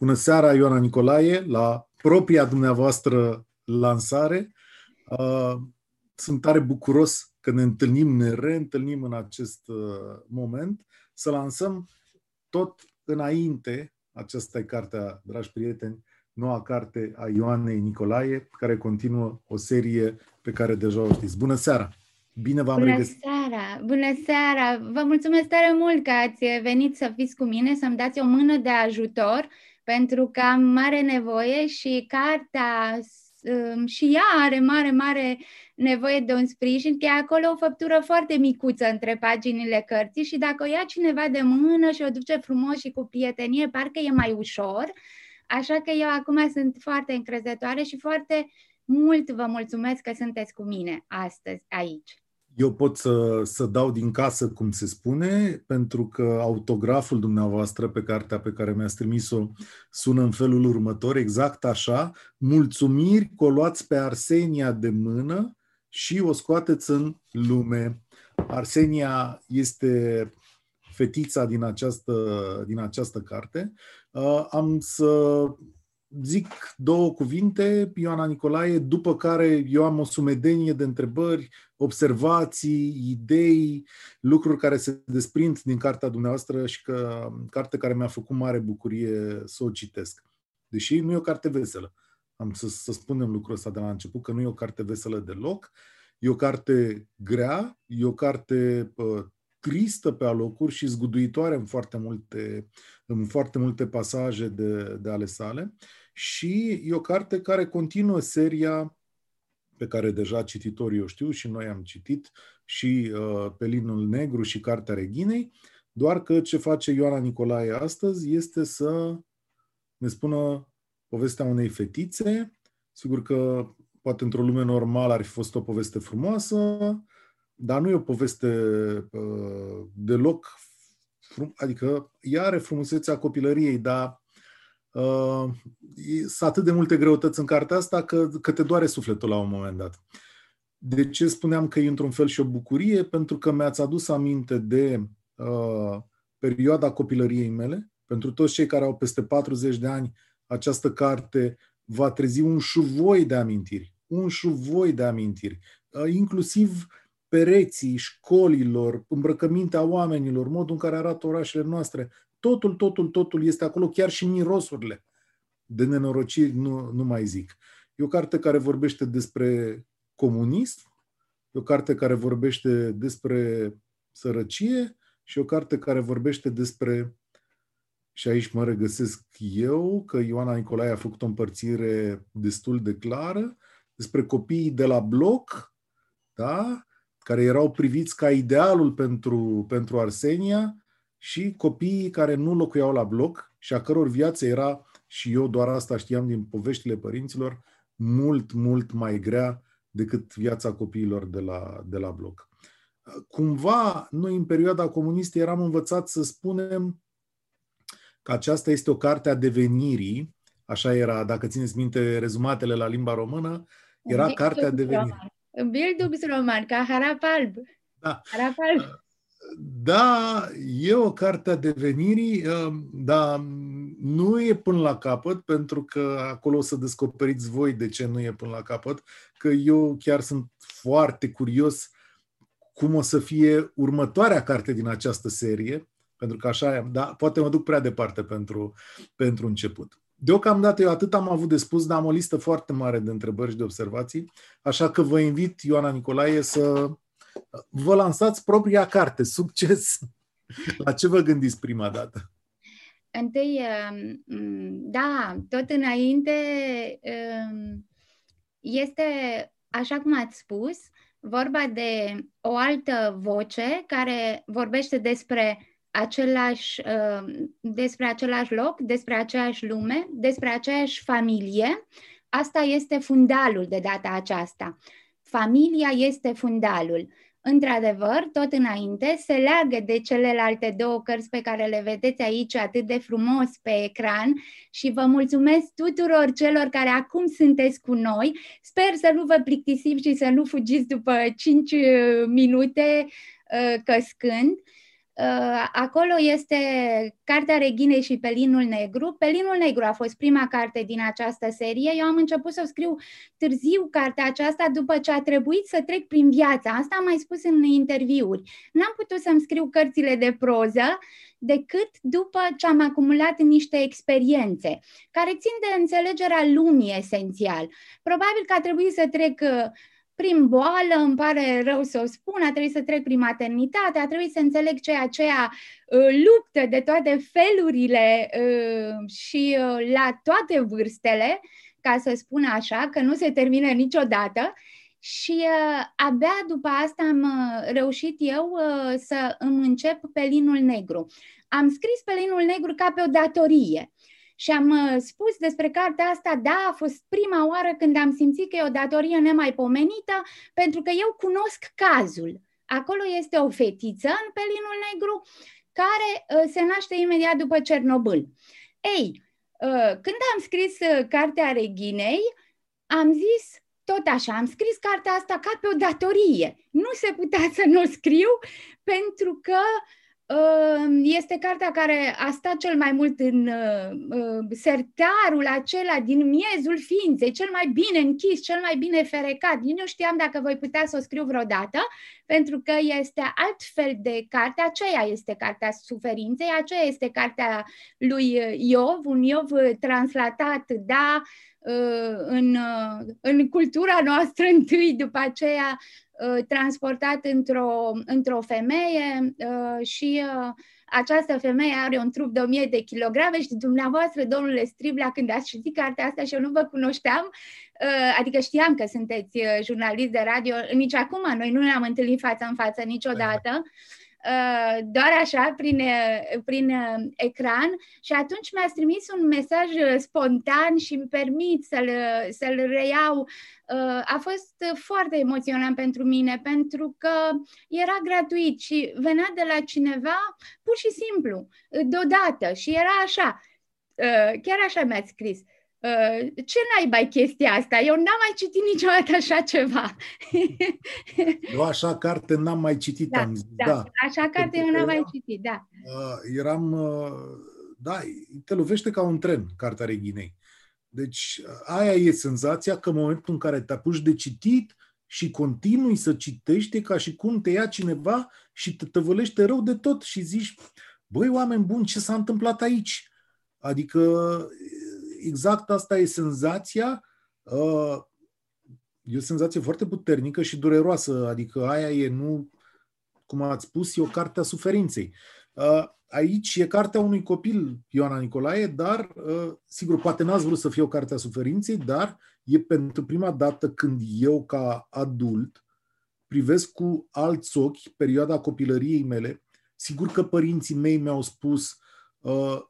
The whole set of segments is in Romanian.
Bună seara, Ioana Nicolae, la propria dumneavoastră lansare. Uh, sunt tare bucuros că ne întâlnim, ne reîntâlnim în acest uh, moment, să lansăm tot înainte, aceasta e cartea, dragi prieteni, noua carte a Ioanei Nicolae, care continuă o serie pe care deja o știți. Bună seara! Bine v-am Bună regăsit! seara! Bună seara! Vă mulțumesc tare mult că ați venit să fiți cu mine, să-mi dați o mână de ajutor pentru că am mare nevoie și cartea um, și ea are mare, mare nevoie de un sprijin, că e acolo o făptură foarte micuță între paginile cărții și dacă o ia cineva de mână și o duce frumos și cu prietenie, parcă e mai ușor. Așa că eu acum sunt foarte încrezătoare și foarte mult vă mulțumesc că sunteți cu mine astăzi aici. Eu pot să, să dau din casă, cum se spune, pentru că autograful dumneavoastră pe cartea pe care mi-ați trimis-o sună în felul următor, exact așa, mulțumiri că o luați pe Arsenia de mână și o scoateți în lume. Arsenia este fetița din această, din această carte. Uh, am să zic două cuvinte, Ioana Nicolae, după care eu am o sumedenie de întrebări, observații, idei, lucruri care se desprind din cartea dumneavoastră și că carte care mi-a făcut mare bucurie să o citesc. Deși nu e o carte veselă. Am să, să spunem lucrul ăsta de la început, că nu e o carte veselă deloc. E o carte grea, e o carte uh, tristă pe alocuri și zguduitoare în foarte multe, în foarte multe pasaje de, de ale sale. Și e o carte care continuă seria pe care deja cititorii o știu și noi am citit și uh, Pelinul Negru și Cartea Reginei, doar că ce face Ioana Nicolae astăzi este să ne spună povestea unei fetițe. Sigur că poate într-o lume normală ar fi fost o poveste frumoasă, dar nu e o poveste uh, deloc, frum- adică ea are frumusețea copilăriei, dar uh, sunt atât de multe greutăți în cartea asta că, că te doare sufletul la un moment dat. De ce spuneam că e într-un fel și o bucurie? Pentru că mi-ați adus aminte de uh, perioada copilăriei mele. Pentru toți cei care au peste 40 de ani, această carte va trezi un șuvoi de amintiri. Un șuvoi de amintiri. Uh, inclusiv pereții școlilor, îmbrăcămintea oamenilor, modul în care arată orașele noastre, totul, totul, totul este acolo, chiar și mirosurile de nenorociri nu, nu mai zic. E o carte care vorbește despre comunism, e o carte care vorbește despre sărăcie și o carte care vorbește despre, și aici mă regăsesc eu, că Ioana Nicolae a făcut o împărțire destul de clară, despre copiii de la bloc, da? care erau priviți ca idealul pentru, pentru Arsenia și copiii care nu locuiau la bloc și a căror viață era, și eu doar asta știam din poveștile părinților, mult, mult mai grea decât viața copiilor de la, de la bloc. Cumva, noi în perioada comunistă eram învățați să spunem că aceasta este o carte a devenirii, așa era, dacă țineți minte rezumatele la limba română, era cartea devenirii. Bildungsroman, ca Harapalb. Da. Harapalb. Da, e o carte a devenirii, um, dar nu e până la capăt, pentru că acolo o să descoperiți voi de ce nu e până la capăt, că eu chiar sunt foarte curios cum o să fie următoarea carte din această serie, pentru că așa e, dar poate mă duc prea departe pentru, pentru început. Deocamdată eu atât am avut de spus, dar am o listă foarte mare de întrebări și de observații, așa că vă invit, Ioana Nicolae, să vă lansați propria carte. Succes! La ce vă gândiți prima dată? Întâi, um, da, tot înainte um, este, așa cum ați spus, vorba de o altă voce care vorbește despre același, uh, despre același loc, despre aceeași lume, despre aceeași familie. Asta este fundalul de data aceasta. Familia este fundalul. Într-adevăr, tot înainte, se leagă de celelalte două cărți pe care le vedeți aici atât de frumos pe ecran și vă mulțumesc tuturor celor care acum sunteți cu noi. Sper să nu vă plictisim și să nu fugiți după 5 minute uh, căscând. Uh, acolo este Cartea Reginei și Pelinul Negru. Pelinul Negru a fost prima carte din această serie. Eu am început să o scriu târziu cartea aceasta după ce a trebuit să trec prin viața. Asta am mai spus în interviuri. N-am putut să-mi scriu cărțile de proză decât după ce am acumulat niște experiențe care țin de înțelegerea lumii esențial. Probabil că a trebuit să trec uh, prin boală, îmi pare rău să o spun, a trebuit să trec prin maternitate, a trebuit să înțeleg ceea aceea uh, luptă de toate felurile uh, și uh, la toate vârstele, ca să spun așa, că nu se termină niciodată. Și uh, abia după asta am uh, reușit eu uh, să îmi încep pe linul negru. Am scris pe linul negru ca pe o datorie. Și am uh, spus despre cartea asta, da, a fost prima oară când am simțit că e o datorie nemaipomenită, pentru că eu cunosc cazul. Acolo este o fetiță în pelinul negru care uh, se naște imediat după Cernobâl. Ei, uh, când am scris cartea Reginei, am zis tot așa, am scris cartea asta ca pe o datorie. Nu se putea să nu scriu pentru că uh, este cartea care a stat cel mai mult în uh, uh, sertarul acela din miezul ființei, cel mai bine închis, cel mai bine ferecat. Eu nu știam dacă voi putea să o scriu vreodată, pentru că este altfel de carte, aceea este cartea suferinței, aceea este cartea lui Iov, un Iov translatat, da, uh, în, în cultura noastră întâi, după aceea Uh, transportat într-o, într-o femeie uh, și uh, această femeie are un trup de 1000 de kilograme și dumneavoastră, domnule Stribla, când ați citit cartea asta și eu nu vă cunoșteam, adică știam că sunteți jurnalist de radio, nici acum noi nu ne-am întâlnit față în față niciodată, Uh, doar așa, prin, uh, prin uh, ecran și atunci mi-ați trimis un mesaj spontan și îmi permit să-l, să-l reiau. A fost foarte emoționant pentru mine pentru că era gratuit și venea de la cineva pur și simplu, deodată și era așa, chiar așa mi-ați scris. Uh, ce naiba e chestia asta? Eu n-am mai citit niciodată așa ceva. eu așa carte n-am mai citit, da, am zis. Da, da. așa carte eu n-am mai citit, da. Uh, eram, uh, da, te lovește ca un tren, cartea Reghinei. Deci aia e senzația că în momentul în care te apuci de citit și continui să citești, ca și cum te ia cineva și te tăvălește rău de tot și zici, băi, oameni buni, ce s-a întâmplat aici? Adică exact asta e senzația. Uh, e o senzație foarte puternică și dureroasă, adică aia e nu, cum ați spus, e o carte a suferinței. Uh, aici e cartea unui copil, Ioana Nicolae, dar, uh, sigur, poate n-ați vrut să fie o carte a suferinței, dar e pentru prima dată când eu, ca adult, privesc cu alți ochi perioada copilăriei mele. Sigur că părinții mei mi-au spus Uh,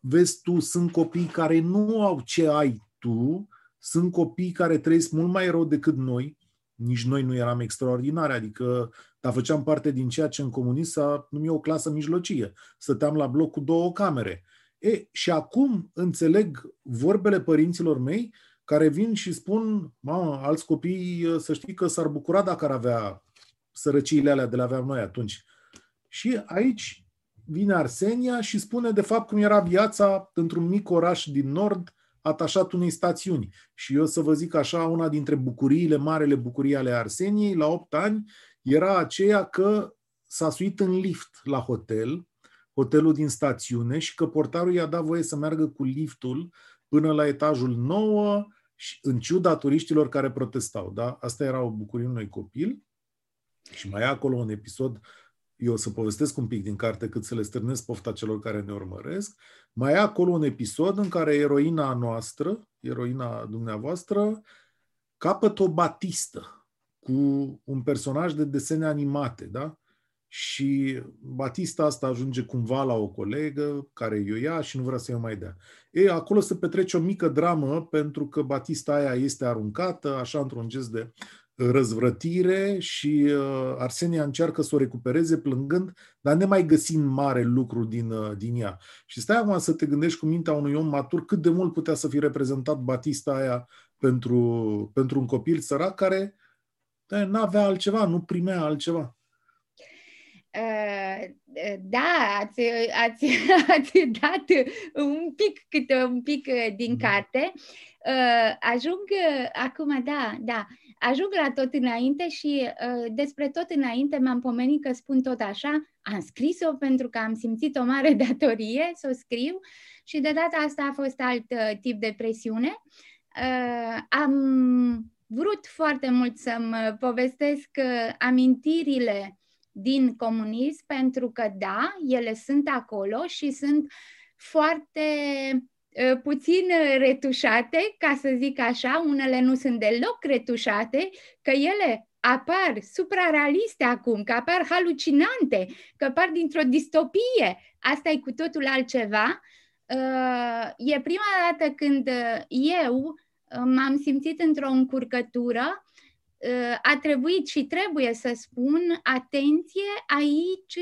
vezi tu, sunt copii care nu au ce ai tu, sunt copii care trăiesc mult mai rău decât noi, nici noi nu eram extraordinari, adică dar făceam parte din ceea ce în comunism s-a numit o clasă mijlocie. Stăteam la bloc cu două camere. E, și acum înțeleg vorbele părinților mei care vin și spun, mamă, alți copii să știi că s-ar bucura dacă ar avea sărăciile alea de le aveam noi atunci. Și aici vine Arsenia și spune de fapt cum era viața într-un mic oraș din nord atașat unei stațiuni. Și eu să vă zic așa, una dintre bucuriile, marele bucurii ale Arseniei, la 8 ani, era aceea că s-a suit în lift la hotel, hotelul din stațiune, și că portarul i-a dat voie să meargă cu liftul până la etajul 9, și în ciuda turiștilor care protestau. Da? Asta era o bucurie unui copil. Și mai e acolo un episod eu o să povestesc un pic din carte cât să le stârnesc pofta celor care ne urmăresc. Mai e acolo un episod în care eroina noastră, eroina dumneavoastră, capătă o batistă cu un personaj de desene animate, da? Și Batista asta ajunge cumva la o colegă care i-o ia și nu vrea să i mai dea. E, acolo se petrece o mică dramă pentru că Batista aia este aruncată, așa într-un gest de răzvrătire și uh, Arsenia încearcă să o recupereze plângând, dar ne mai găsim mare lucru din, uh, din ea. Și stai acum să te gândești cu mintea unui om matur cât de mult putea să fi reprezentat Batista aia pentru, pentru un copil sărac care nu avea altceva, nu primea altceva. Uh, da, ați, ați, ați dat un pic câte un pic din da. carte. Uh, ajung acum, da, da, ajung la tot înainte și uh, despre tot înainte m-am pomenit că spun tot așa, am scris-o pentru că am simțit o mare datorie să o scriu și de data asta a fost alt tip de presiune. Am vrut foarte mult să-mi povestesc amintirile din comunism, pentru că, da, ele sunt acolo și sunt foarte uh, puțin retușate, ca să zic așa, unele nu sunt deloc retușate, că ele apar suprarealiste acum, că apar halucinante, că apar dintr-o distopie. Asta e cu totul altceva. Uh, e prima dată când eu m-am simțit într-o încurcătură a trebuit și trebuie să spun, atenție, aici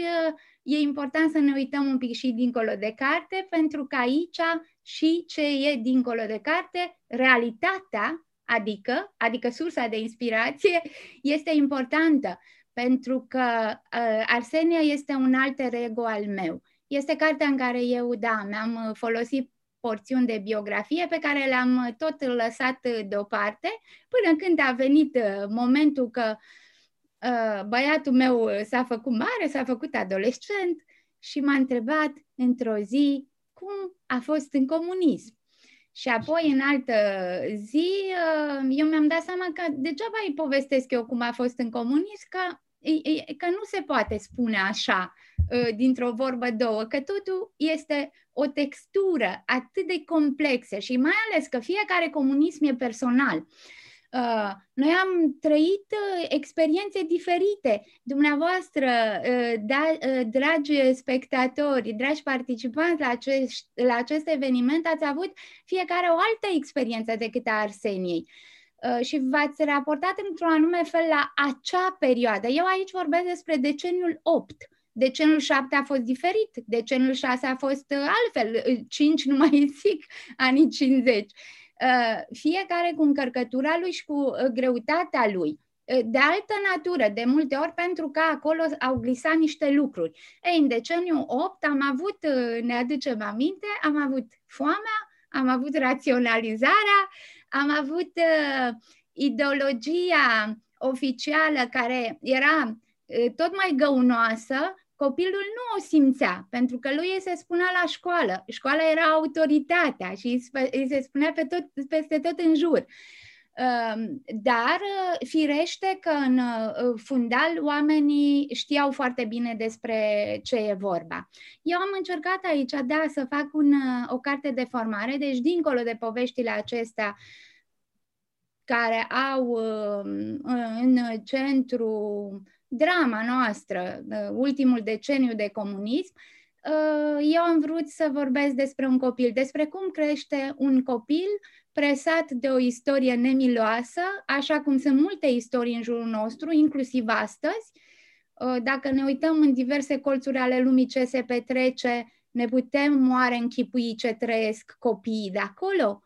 e important să ne uităm un pic și dincolo de carte, pentru că aici și ce e dincolo de carte, realitatea, adică, adică sursa de inspirație, este importantă, pentru că uh, Arsenia este un alter ego al meu. Este cartea în care eu, da, mi-am folosit porțiuni de biografie pe care le-am uh, tot lăsat uh, deoparte până când a venit uh, momentul că băiatul meu s-a făcut mare, s-a făcut adolescent și m-a întrebat într-o zi cum a fost în comunism. Și apoi, în altă zi, eu mi-am dat seama că degeaba îi povestesc eu cum a fost în comunism, că, că nu se poate spune așa Uh, dintr-o vorbă două, că totul este o textură atât de complexă și mai ales că fiecare comunism e personal. Uh, noi am trăit uh, experiențe diferite. Dumneavoastră, uh, da, uh, dragi spectatori, dragi participanți la acest, la acest eveniment, ați avut fiecare o altă experiență decât a Arseniei. Uh, și v-ați raportat într-un anume fel la acea perioadă. Eu aici vorbesc despre deceniul 8 Decenul 7 a fost diferit, decenul 6 a fost uh, altfel, 5 nu mai zic, anii 50. Uh, fiecare cu încărcătura lui și cu uh, greutatea lui de altă natură, de multe ori pentru că acolo au glisat niște lucruri. Ei, în deceniul 8 am avut, ne aducem aminte, am avut foamea, am avut raționalizarea, am avut uh, ideologia oficială care era uh, tot mai găunoasă copilul nu o simțea, pentru că lui se spunea la școală. Școala era autoritatea și îi se spunea pe tot, peste tot în jur. Um, dar, firește că în uh, fundal oamenii știau foarte bine despre ce e vorba. Eu am încercat aici, da, să fac un, uh, o carte de formare, deci dincolo de poveștile acestea care au um, în centru drama noastră, uh, ultimul deceniu de comunism, uh, eu am vrut să vorbesc despre un copil, despre cum crește un copil presat de o istorie nemiloasă, așa cum sunt multe istorii în jurul nostru, inclusiv astăzi. Uh, dacă ne uităm în diverse colțuri ale lumii ce se petrece, ne putem oare închipui ce trăiesc copiii de acolo?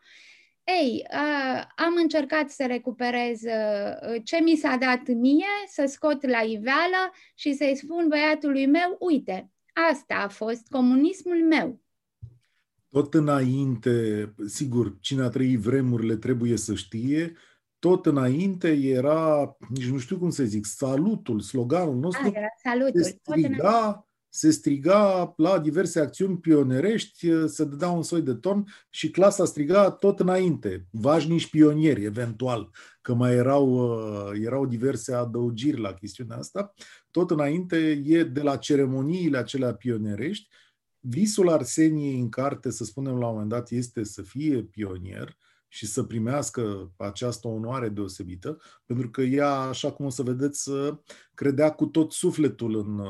Ei, uh, am încercat să recuperez uh, ce mi s-a dat mie, să scot la iveală și să-i spun băiatului meu, uite, asta a fost comunismul meu. Tot înainte, sigur, cine a trăit vremurile trebuie să știe, tot înainte era, nici nu știu cum să zic, salutul, sloganul nostru. A, era salutul. Se striga, se striga la diverse acțiuni pionerești, se dădea un soi de ton și clasa striga tot înainte, vașnici pionieri, eventual, că mai erau, uh, erau diverse adăugiri la chestiunea asta. Tot înainte e de la ceremoniile acelea pionerești. Visul Arseniei în carte, să spunem la un moment dat, este să fie pionier, și să primească această onoare deosebită, pentru că ea, așa cum o să vedeți, credea cu tot sufletul în,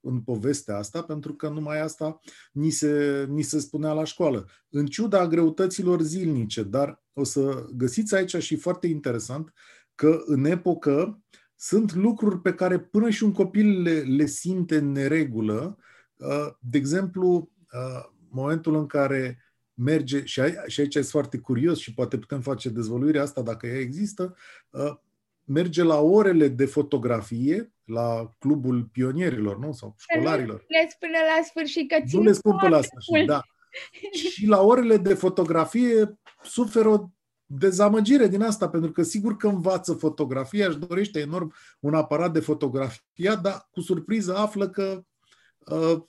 în povestea asta, pentru că numai asta ni se, ni se spunea la școală. În ciuda greutăților zilnice, dar o să găsiți aici și foarte interesant că în epocă sunt lucruri pe care până și un copil le, le simte în neregulă. De exemplu, momentul în care merge, și, aici e foarte curios și poate putem face dezvăluirea asta dacă ea există, uh, merge la orele de fotografie la clubul pionierilor, nu? Sau școlarilor. Nu le până la sfârșit, că Nu le spun până la sfârșit, da. și la orele de fotografie suferă o dezamăgire din asta, pentru că sigur că învață fotografia, își dorește enorm un aparat de fotografia, dar cu surpriză află că, uh,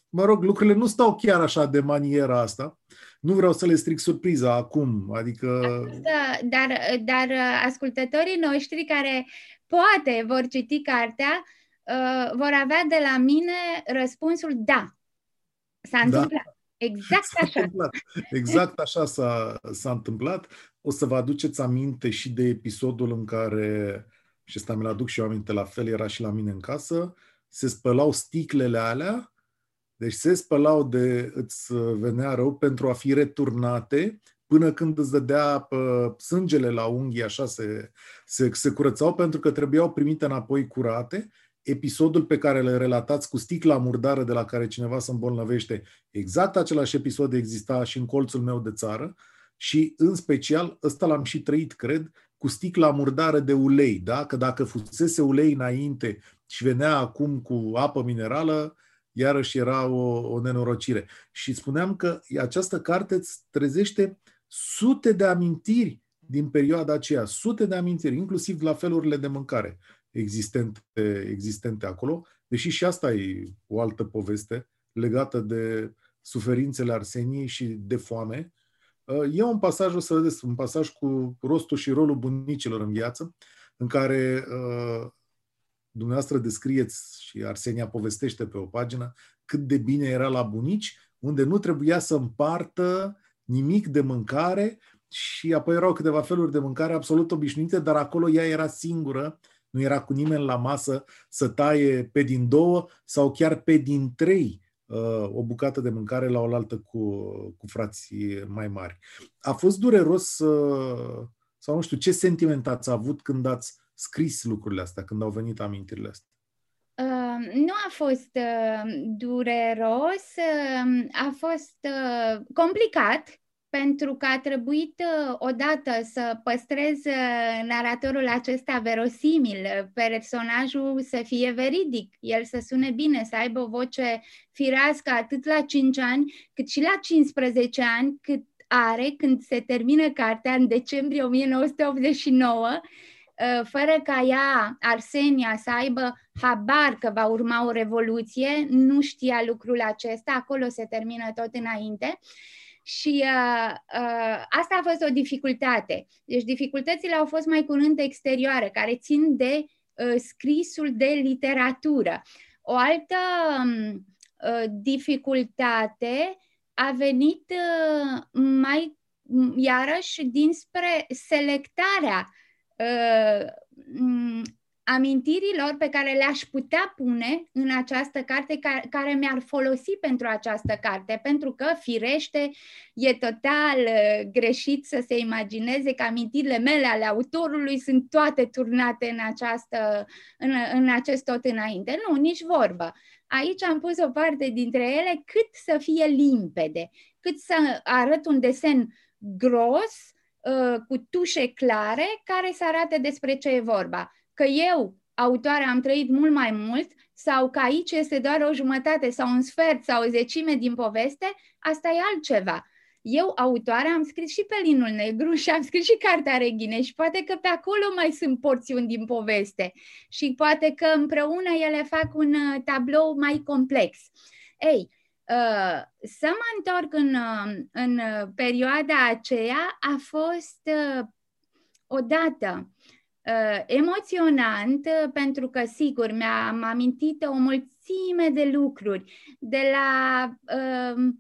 mă rog, lucrurile nu stau chiar așa de maniera asta. Nu vreau să le stric surpriza acum, adică... Da, dar, dar ascultătorii noștri care poate vor citi cartea, uh, vor avea de la mine răspunsul da. S-a da. întâmplat. Exact s-a așa. Întâmplat. Exact așa s-a, s-a întâmplat. O să vă aduceți aminte și de episodul în care, și asta mi-l aduc și eu aminte la fel, era și la mine în casă, se spălau sticlele alea, deci se spălau de îți venea rău pentru a fi returnate până când îți dădea uh, sângele la unghii, așa se, se, se curățau pentru că trebuiau primite înapoi curate episodul pe care le relatați cu sticla murdară de la care cineva se îmbolnăvește, exact același episod exista și în colțul meu de țară și în special ăsta l-am și trăit, cred, cu sticla murdară de ulei, da? Că dacă fusese ulei înainte și venea acum cu apă minerală, iarăși era o, o nenorocire. Și spuneam că această carte îți trezește sute de amintiri din perioada aceea, sute de amintiri, inclusiv la felurile de mâncare existente, existente acolo, deși și asta e o altă poveste legată de suferințele Arseniei și de foame. Uh, e un pasaj, o să vedeți, un pasaj cu rostul și rolul bunicilor în viață, în care uh, dumneavoastră descrieți și Arsenia povestește pe o pagină cât de bine era la bunici, unde nu trebuia să împartă nimic de mâncare și apoi erau câteva feluri de mâncare absolut obișnuite, dar acolo ea era singură nu era cu nimeni la masă să taie pe din două sau chiar pe din trei uh, o bucată de mâncare la oaltă cu, cu frații mai mari. A fost dureros uh, sau nu știu, ce sentiment ați avut când ați scris lucrurile astea, când au venit amintirile astea? Uh, nu a fost uh, dureros, uh, a fost uh, complicat, pentru că a trebuit uh, odată să păstrez uh, naratorul acesta verosimil, personajul să fie veridic, el să sune bine, să aibă o voce firească atât la 5 ani cât și la 15 ani, cât are când se termină cartea în decembrie 1989, uh, fără ca ea, Arsenia, să aibă habar că va urma o revoluție, nu știa lucrul acesta, acolo se termină tot înainte. Și uh, uh, asta a fost o dificultate. Deci dificultățile au fost mai curând exterioare, care țin de uh, scrisul de literatură. O altă um, uh, dificultate a venit uh, mai iarăși dinspre selectarea uh, amintirilor pe care le-aș putea pune în această carte, care, care mi-ar folosi pentru această carte, pentru că, firește, e total uh, greșit să se imagineze că amintirile mele ale autorului sunt toate turnate în, această, în, în acest tot înainte. Nu, nici vorbă. Aici am pus o parte dintre ele cât să fie limpede, cât să arăt un desen gros, uh, cu tușe clare, care să arate despre ce e vorba că eu, autoare, am trăit mult mai mult sau că aici este doar o jumătate sau un sfert sau o zecime din poveste, asta e altceva. Eu, autoare, am scris și pe Linul Negru și am scris și Cartea Reghine și poate că pe acolo mai sunt porțiuni din poveste și poate că împreună ele fac un uh, tablou mai complex. Ei, uh, să mă întorc în, uh, în perioada aceea a fost odată uh, emoționant uh, pentru că, sigur, mi-am amintit o mulțime de lucruri de la uh,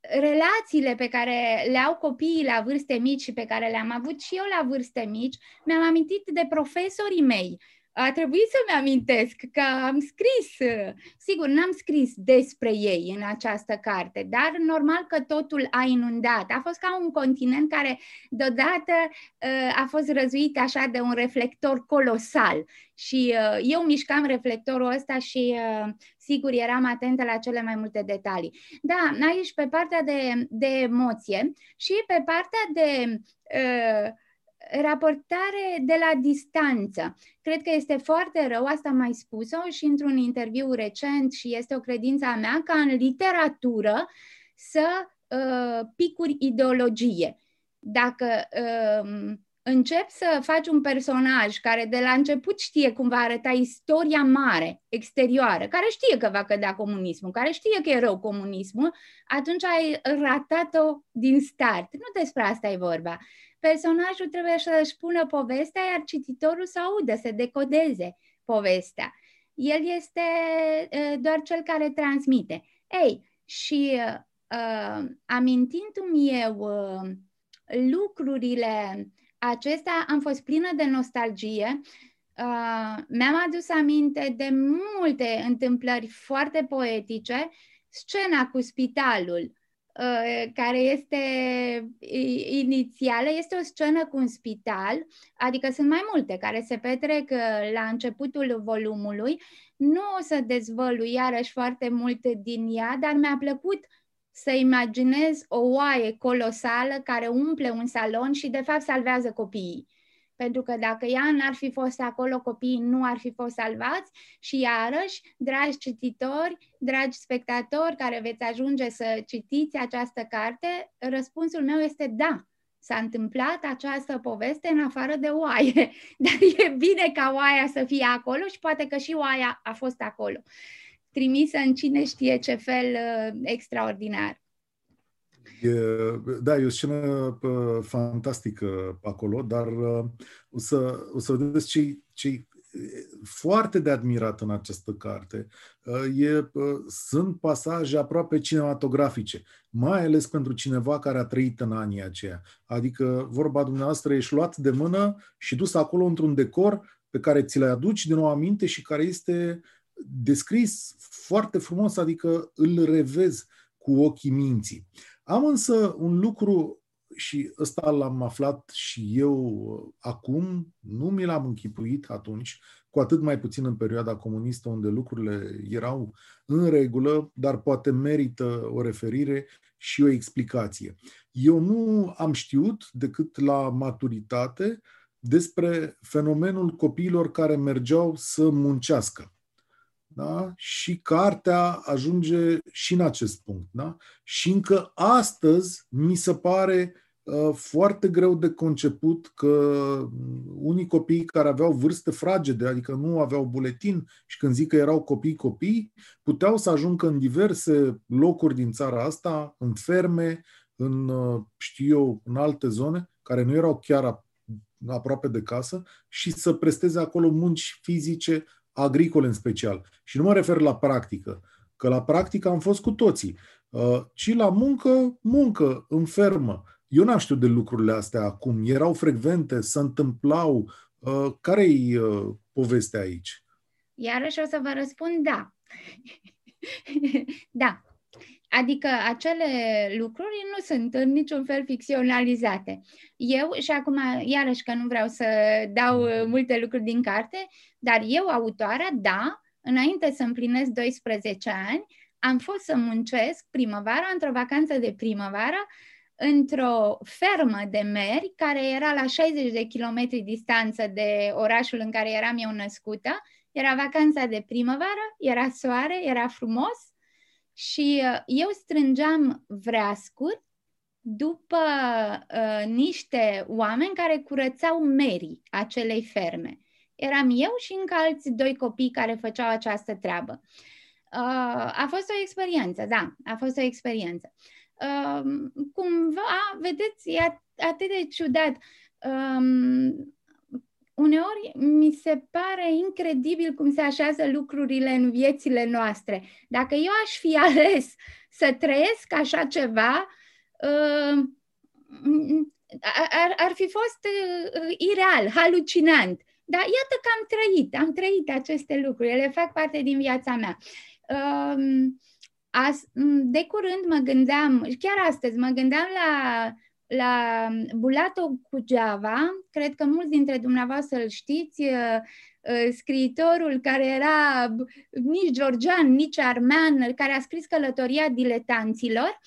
relațiile pe care le au copiii la vârste mici și pe care le-am avut și eu la vârste mici. Mi-am amintit de profesorii mei a trebuit să-mi amintesc că am scris, sigur, n-am scris despre ei în această carte, dar normal că totul a inundat. A fost ca un continent care deodată uh, a fost răzuit așa de un reflector colosal și uh, eu mișcam reflectorul ăsta și uh, sigur eram atentă la cele mai multe detalii. Da, aici pe partea de, de emoție și pe partea de raportare de la distanță. Cred că este foarte rău, asta am mai spus-o și într-un interviu recent și este o credință a mea, ca în literatură să uh, picuri ideologie. Dacă uh, încep să faci un personaj care de la început știe cum va arăta istoria mare, exterioară, care știe că va cădea comunismul, care știe că e rău comunismul, atunci ai ratat-o din start. Nu despre asta e vorba. Personajul trebuie să-și pună povestea, iar cititorul să audă, să decodeze povestea. El este uh, doar cel care transmite. Ei, și uh, amintindu-mi eu uh, lucrurile acestea, am fost plină de nostalgie. Uh, mi-am adus aminte de multe întâmplări foarte poetice. Scena cu spitalul, uh, care este inițială, este o scenă cu un spital, adică sunt mai multe care se petrec uh, la începutul volumului. Nu o să dezvălui iarăși foarte multe din ea, dar mi-a plăcut uh, să imaginez o oaie colosală care umple un salon și de fapt salvează copiii. Pentru că dacă ea n-ar fi fost acolo, copiii nu ar fi fost salvați și iarăși, dragi cititori, dragi spectatori care veți ajunge să citiți această carte, răspunsul meu este da. S-a întâmplat această poveste în afară de oaie, dar e bine ca oaia să fie acolo și poate că și oaia a fost acolo trimisă în cine știe ce fel uh, extraordinar. E, da, e o scenă uh, fantastică acolo, dar uh, o să, o să vedeți ce ce foarte de admirat în această carte e, sunt pasaje aproape cinematografice, mai ales pentru cineva care a trăit în anii aceia. Adică vorba dumneavoastră ești luat de mână și dus acolo într-un decor pe care ți le aduci din nou aminte și care este descris foarte frumos, adică îl revez cu ochii minții. Am însă un lucru și ăsta l-am aflat și eu acum, nu mi l-am închipuit atunci, cu atât mai puțin în perioada comunistă, unde lucrurile erau în regulă, dar poate merită o referire și o explicație. Eu nu am știut decât la maturitate despre fenomenul copiilor care mergeau să muncească. Da? Și cartea ajunge și în acest punct. Da? Și încă astăzi mi se pare uh, foarte greu de conceput că unii copii care aveau vârste fragede, adică nu aveau buletin și când zic că erau copii-copii, puteau să ajungă în diverse locuri din țara asta, în ferme, în, uh, știu eu, în alte zone, care nu erau chiar aproape de casă și să presteze acolo munci fizice agricole în special. Și nu mă refer la practică, că la practică am fost cu toții, uh, ci la muncă, muncă, în fermă. Eu n-am știut de lucrurile astea acum. Erau frecvente, se întâmplau. Uh, care-i uh, povestea aici? Iarăși o să vă răspund da. da. Adică acele lucruri nu sunt în niciun fel ficționalizate. Eu, și acum, iarăși că nu vreau să dau uh, multe lucruri din carte, dar eu, autoarea, da, înainte să împlinesc 12 ani, am fost să muncesc primăvara, într-o vacanță de primăvară, într-o fermă de meri care era la 60 de kilometri distanță de orașul în care eram eu născută. Era vacanța de primăvară, era soare, era frumos și uh, eu strângeam vreascuri după uh, niște oameni care curățau merii acelei ferme. Eram eu și încă alți doi copii care făceau această treabă. Uh, a fost o experiență, da, a fost o experiență. Uh, cumva, vedeți, e atât de ciudat. Um, uneori mi se pare incredibil cum se așează lucrurile în viețile noastre. Dacă eu aș fi ales să trăiesc așa ceva, uh, ar, ar fi fost uh, ireal, halucinant. Dar iată că am trăit, am trăit aceste lucruri, ele fac parte din viața mea. Uh, de curând mă gândeam, chiar astăzi mă gândeam la la Bulato Java, cred că mulți dintre dumneavoastră îl știți, uh, uh, scriitorul care era nici georgian, nici armean, care a scris Călătoria diletanților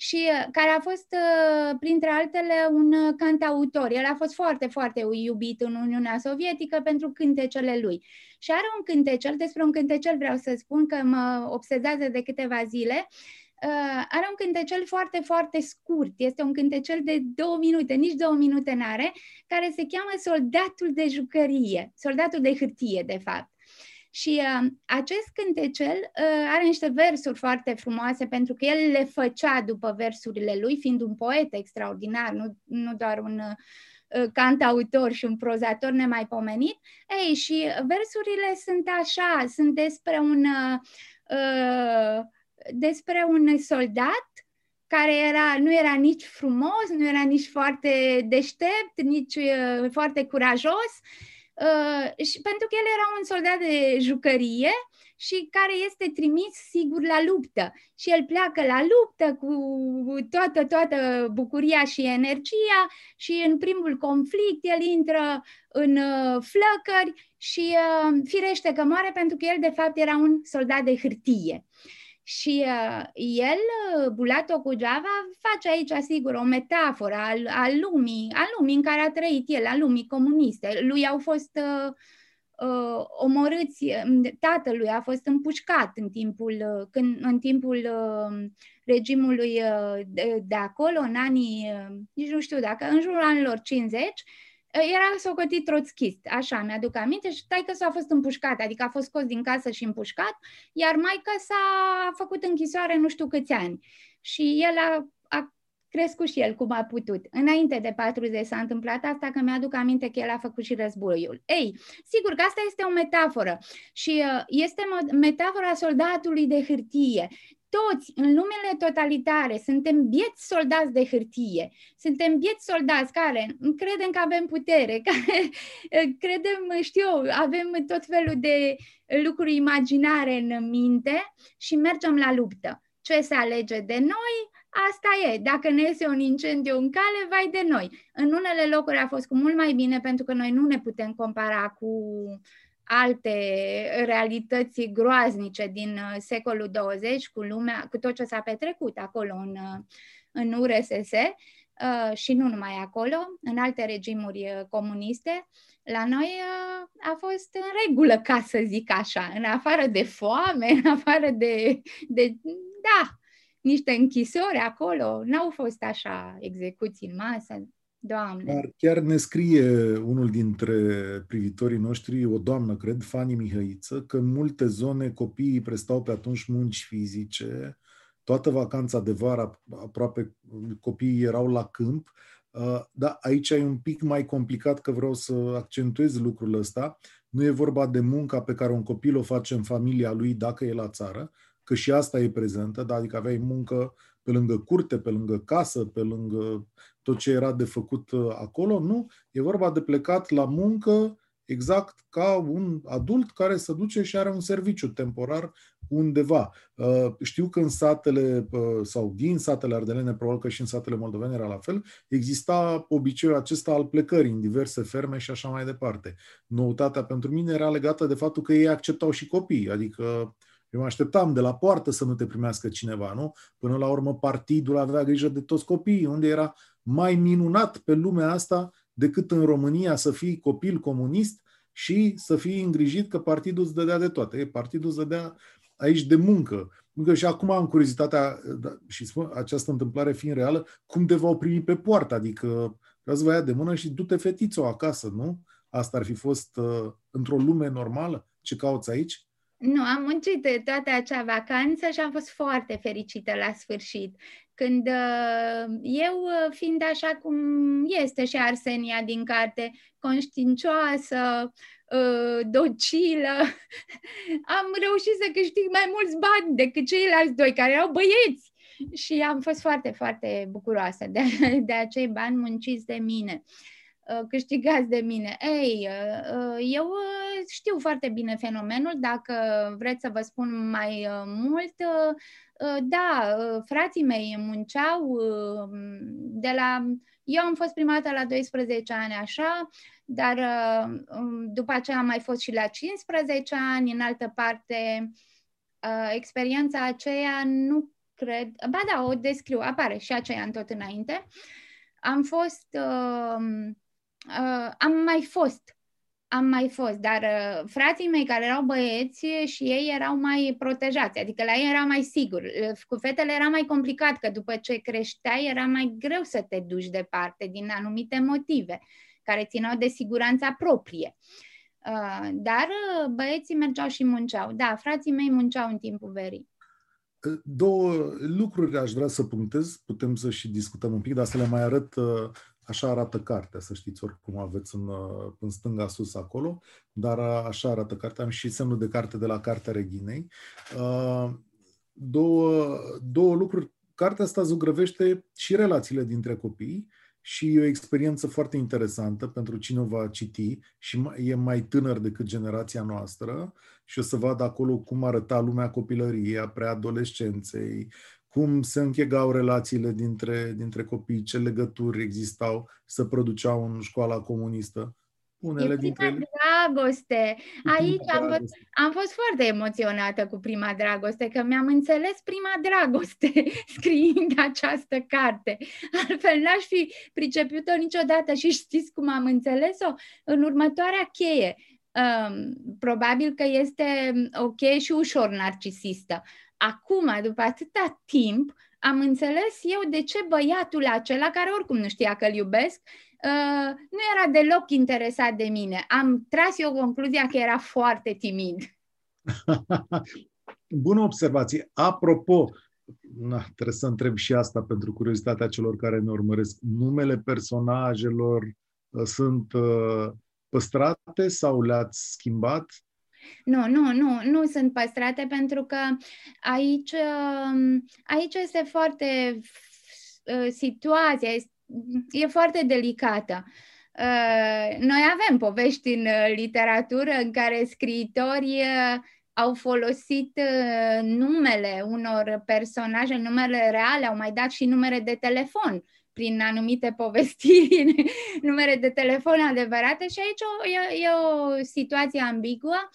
și uh, care a fost, uh, printre altele, un uh, cantautor. El a fost foarte, foarte iubit în Uniunea Sovietică pentru cântecele lui. Și are un cântecel, despre un cântecel vreau să spun că mă obsedează de câteva zile, Uh, are un cântecel foarte, foarte scurt. Este un cântecel de două minute, nici două minute n-are, care se cheamă Soldatul de jucărie, Soldatul de hârtie, de fapt. Și uh, acest cântecel uh, are niște versuri foarte frumoase pentru că el le făcea după versurile lui, fiind un poet extraordinar, nu, nu doar un uh, cantautor și un prozator nemaipomenit. Ei, și versurile sunt așa, sunt despre un, uh, despre un soldat care era, nu era nici frumos, nu era nici foarte deștept, nici uh, foarte curajos, Uh, și pentru că el era un soldat de jucărie și care este trimis sigur la luptă. Și el pleacă la luptă cu toată, toată bucuria și energia și în primul conflict el intră în uh, flăcări și uh, firește că moare pentru că el de fapt era un soldat de hârtie. Uh, și uh, el, uh, Bulato Cugeava, face aici, sigur, o metaforă al, al lumii, al lumii în care a trăit el, al lumii comuniste. Lui au fost uh, uh, omorâți, um, tatălui a fost împușcat în timpul, uh, când, în timpul uh, regimului uh, de, de acolo, în anii, uh, nici nu știu dacă, în jurul anilor 50, era socotit troțchist, așa, mi-aduc aminte, și taică s-a fost împușcat, adică a fost scos din casă și împușcat, iar maica s-a făcut închisoare nu știu câți ani. Și el a, a crescut și el cum a putut. Înainte de 40 s-a întâmplat asta, că mi-aduc aminte că el a făcut și războiul. Ei, sigur că asta este o metaforă și uh, este metafora soldatului de hârtie toți în lumele totalitare suntem bieți soldați de hârtie, suntem bieți soldați care credem că avem putere, care credem, știu, avem tot felul de lucruri imaginare în minte și mergem la luptă. Ce se alege de noi, asta e. Dacă ne iese un incendiu în cale, vai de noi. În unele locuri a fost cu mult mai bine pentru că noi nu ne putem compara cu alte realități groaznice din uh, secolul 20 cu lumea, cu tot ce s-a petrecut acolo în, uh, în URSS uh, și nu numai acolo, în alte regimuri comuniste, la noi a fost în regulă, ca să zic așa, în afară de foame, în afară de, de da, niște închisori acolo, n-au fost așa execuții în masă, Doamne! Dar chiar ne scrie unul dintre privitorii noștri, o doamnă, cred, Fani Mihăiță, că în multe zone copiii prestau pe atunci munci fizice, toată vacanța de vară aproape copiii erau la câmp, uh, da, aici e un pic mai complicat că vreau să accentuez lucrul ăsta. Nu e vorba de munca pe care un copil o face în familia lui dacă e la țară, că și asta e prezentă, da? adică aveai muncă pe lângă curte, pe lângă casă, pe lângă tot ce era de făcut uh, acolo, nu. E vorba de plecat la muncă exact ca un adult care se duce și are un serviciu temporar undeva. Uh, știu că în satele, uh, sau din satele ardelene, probabil că și în satele moldovene era la fel, exista obiceiul acesta al plecării în diverse ferme și așa mai departe. Noutatea pentru mine era legată de faptul că ei acceptau și copii, adică eu mă așteptam de la poartă să nu te primească cineva, nu? Până la urmă partidul avea grijă de toți copiii, unde era mai minunat pe lumea asta decât în România să fii copil comunist și să fii îngrijit că partidul îți dădea de toate. Partidul îți dădea aici de muncă. Încă și acum am curiozitatea, da, și spun această întâmplare fiind reală, cum te v-au primit pe poartă, adică să vă ia de mână și du-te fetițo acasă, nu? Asta ar fi fost uh, într-o lume normală? Ce cauți aici? Nu, am muncit toată acea vacanță și am fost foarte fericită la sfârșit. Când uh, eu, uh, fiind așa cum este și Arsenia din carte, conștiincioasă, uh, docilă, am reușit să câștig mai mulți bani decât ceilalți doi care erau băieți. Și am fost foarte, foarte bucuroasă de, de acei bani munciți de mine. Uh, Uh, câștigați de mine. Ei, uh, uh, eu știu foarte bine fenomenul, dacă vreți să vă spun mai mult, da, frații mei munceau de la... Eu am fost primată la 12 ani așa, dar um, după aceea am mai fost și la 15 ani, în altă parte, experiența aceea nu cred, ba da, o descriu, apare și aceea în tot înainte. Am fost, uh, uh, am mai fost am mai fost, dar uh, frații mei care erau băieți și ei erau mai protejați, adică la ei era mai sigur. Uh, cu fetele era mai complicat, că după ce creșteai era mai greu să te duci departe din anumite motive care țineau de siguranța proprie. Uh, dar uh, băieții mergeau și munceau. Da, frații mei munceau în timpul verii. Două lucruri aș vrea să punctez, putem să și discutăm un pic, dar să le mai arăt uh, Așa arată cartea, să știți, oricum aveți în, uh, în stânga sus acolo, dar uh, așa arată cartea. Am și semnul de carte de la Cartea Reginei. Uh, două, două lucruri. Cartea asta zugrăvește și relațiile dintre copii și e o experiență foarte interesantă pentru cine o va citi și e mai tânăr decât generația noastră și o să vadă acolo cum arăta lumea copilăriei, a preadolescenței, cum se închegau relațiile dintre, dintre copii, ce legături existau, să produceau în școala comunistă. Unele e dintre ele... dragoste. Aici am, dragoste. am fost foarte emoționată cu prima dragoste, că mi-am înțeles prima dragoste scriind această carte. Altfel n-aș fi priceput-o niciodată și știți cum am înțeles-o? În următoarea cheie. Um, probabil că este o cheie și ușor narcisistă acum, după atâta timp, am înțeles eu de ce băiatul acela, care oricum nu știa că îl iubesc, uh, nu era deloc interesat de mine. Am tras eu concluzia că era foarte timid. Bună observație. Apropo, na, trebuie să întreb și asta pentru curiozitatea celor care ne urmăresc. Numele personajelor uh, sunt uh, păstrate sau le-ați schimbat? Nu, nu, nu, nu sunt păstrate pentru că aici, um, aici este foarte uh, situația, e foarte delicată. Uh, noi avem povești în uh, literatură în care scriitorii au folosit numele unor personaje, numele reale, au mai dat și numere de telefon prin anumite povestiri, numere de telefon adevărate și aici o, e, e o situație ambiguă.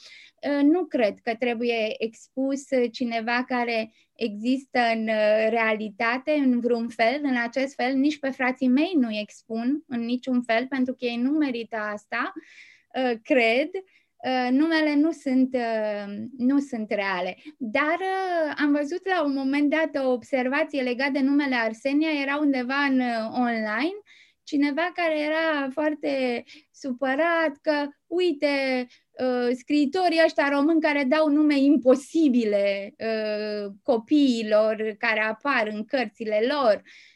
Ă, nu cred că trebuie expus cineva care există în ă, realitate, în vreun fel, în acest fel, nici pe frații mei nu expun în niciun fel, pentru că ei nu merită asta, ă, cred. Uh, numele nu sunt, uh, nu sunt reale. Dar uh, am văzut la un moment dat o observație legată de numele Arsenia, era undeva în online, cineva care era foarte supărat că, uite, scriitorii ăștia români care dau nume imposibile copiilor care apar în cărțile lor, Uh,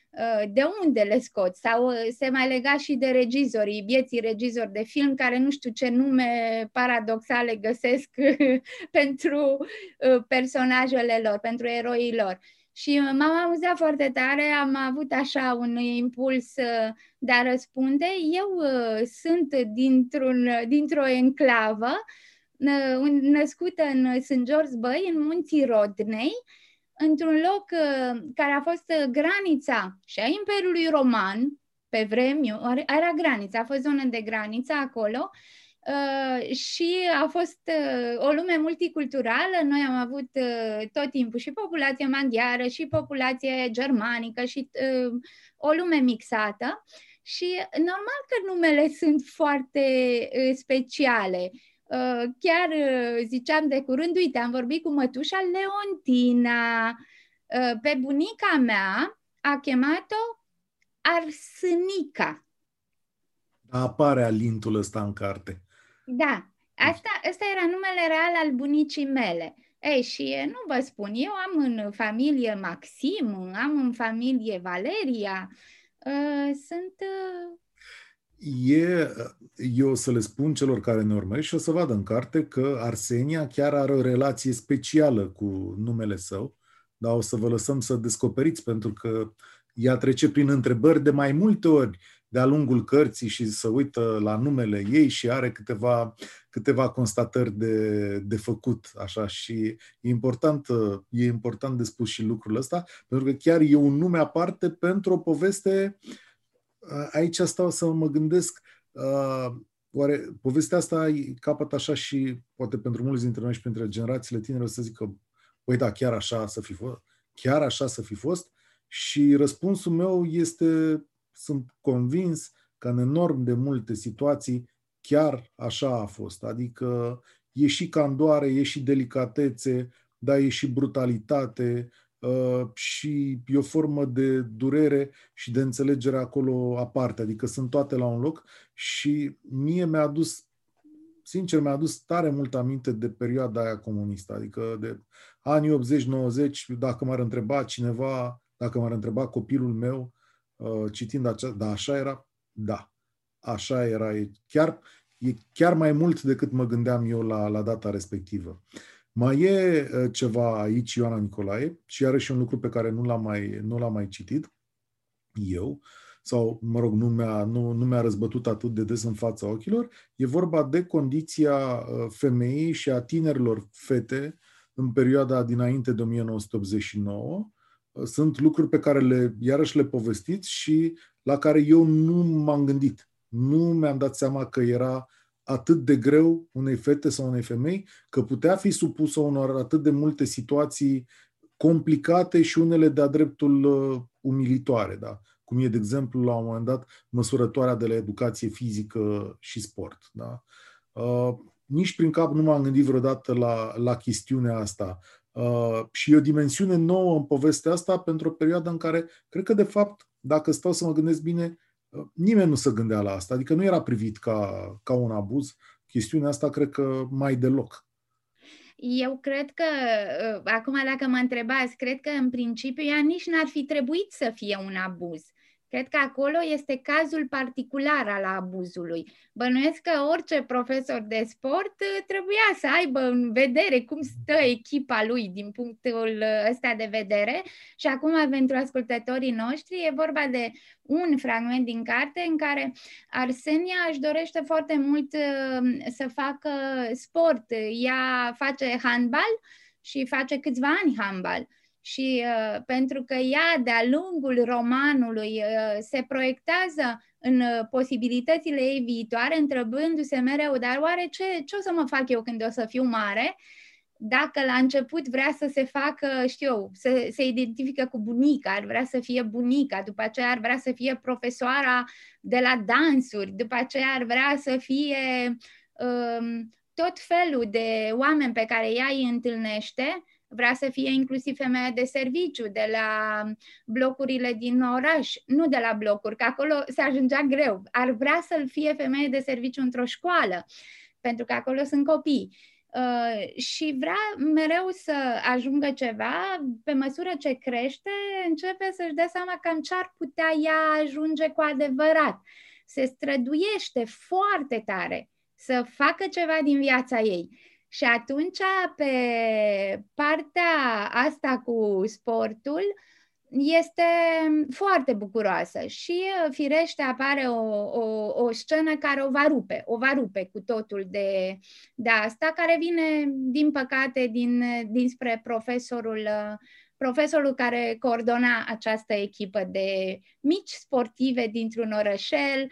de unde le scot? Sau uh, se mai lega și de regizorii, bieții regizori de film care nu știu ce nume paradoxale găsesc pentru uh, personajele lor, pentru eroii lor. Și m-am amuzat foarte tare, am avut așa un impuls de a răspunde. Eu sunt dintr-un, dintr-o enclavă născută în St. George Băi, în munții Rodnei, într-un loc uh, care a fost uh, granița și a Imperiului Roman, pe vreme, era granița, a fost zonă de graniță acolo uh, și a fost o lume multiculturală. Noi am avut tot timpul și populație maghiară și populație germanică și o lume mixată. Și normal că numele sunt foarte speciale. Uh, chiar uh, ziceam de curând, uite, am vorbit cu mătușa Leontina. Uh, pe bunica mea a chemat-o Arsânica. Apare alintul ăsta în carte. Da, asta, asta era numele real al bunicii mele. Ei, și nu vă spun, eu am în familie Maxim, am în familie Valeria, sunt e, eu să le spun celor care ne urmăresc și o să vadă în carte că Arsenia chiar are o relație specială cu numele său, dar o să vă lăsăm să descoperiți, pentru că ea trece prin întrebări de mai multe ori de-a lungul cărții și să uită la numele ei și are câteva, câteva constatări de, de făcut. Așa, și e important, e important de spus și lucrul ăsta, pentru că chiar e un nume aparte pentru o poveste uh, aici stau să mă gândesc, oare povestea asta capăt așa și poate pentru mulți dintre noi și pentru generațiile tinere să zică, păi da, chiar așa să fi fost, chiar așa să fi fost? Și răspunsul meu este, sunt convins că în enorm de multe situații chiar așa a fost. Adică e și candoare, e și delicatețe, dar e și brutalitate uh, și e o formă de durere și de înțelegere acolo aparte. Adică sunt toate la un loc și mie mi-a adus sincer, mi-a adus tare mult aminte de perioada aia comunistă, adică de anii 80-90, dacă m-ar întreba cineva, dacă m-ar întreba copilul meu, uh, citind acea, da, așa era, da, așa era, e chiar, e chiar mai mult decât mă gândeam eu la, la data respectivă. Mai e uh, ceva aici, Ioana Nicolae, și iarăși un lucru pe care nu l-am mai, nu l-am mai citit eu, sau, mă rog, nu mi-a, nu, nu mi-a răzbătut atât de des în fața ochilor, e vorba de condiția uh, femeii și a tinerilor fete în perioada dinainte de 1989. Uh, sunt lucruri pe care le, iarăși le povestiți și la care eu nu m-am gândit. Nu mi-am dat seama că era atât de greu unei fete sau unei femei, că putea fi supusă unor atât de multe situații complicate și unele de-a dreptul uh, umilitoare. Da? cum e, de exemplu, la un moment dat, măsurătoarea de la educație fizică și sport. Da? Uh, nici prin cap nu m-am gândit vreodată la, la chestiunea asta. Uh, și e o dimensiune nouă în povestea asta pentru o perioadă în care, cred că, de fapt, dacă stau să mă gândesc bine, uh, nimeni nu se gândea la asta. Adică nu era privit ca, ca un abuz. Chestiunea asta, cred că, mai deloc. Eu cred că, uh, acum dacă mă întrebați, cred că în principiu ea nici n-ar fi trebuit să fie un abuz. Cred că acolo este cazul particular al abuzului. Bănuiesc că orice profesor de sport uh, trebuia să aibă în vedere cum stă echipa lui din punctul ăsta de vedere și acum pentru ascultătorii noștri e vorba de un fragment din carte în care Arsenia își dorește foarte mult uh, să facă sport. Ea face handbal și face câțiva ani handbal și uh, pentru că ea de-a lungul romanului uh, se proiectează în uh, posibilitățile ei viitoare, întrebându-se mereu, dar oare ce, ce o să mă fac eu când o să fiu mare? Dacă la început vrea să se facă, știu, să se identifică cu bunica, ar vrea să fie bunica, după aceea ar vrea să fie profesoara de la dansuri, după aceea ar vrea să fie um, tot felul de oameni pe care ea îi întâlnește, vrea să fie inclusiv femeia de serviciu de la blocurile din oraș, nu de la blocuri, că acolo se ajungea greu. Ar vrea să fie femeie de serviciu într-o școală, pentru că acolo sunt copii. Uh, și vrea mereu să ajungă ceva, pe măsură ce crește, începe să-și dea seama cam ce ar putea ea ajunge cu adevărat. Se străduiește foarte tare să facă ceva din viața ei. Și atunci, pe partea asta cu sportul, este foarte bucuroasă și firește apare o, o, o scenă care o va rupe, o va rupe cu totul de, de asta, care vine, din păcate, din, dinspre profesorul, profesorul care coordona această echipă de mici sportive dintr-un orășel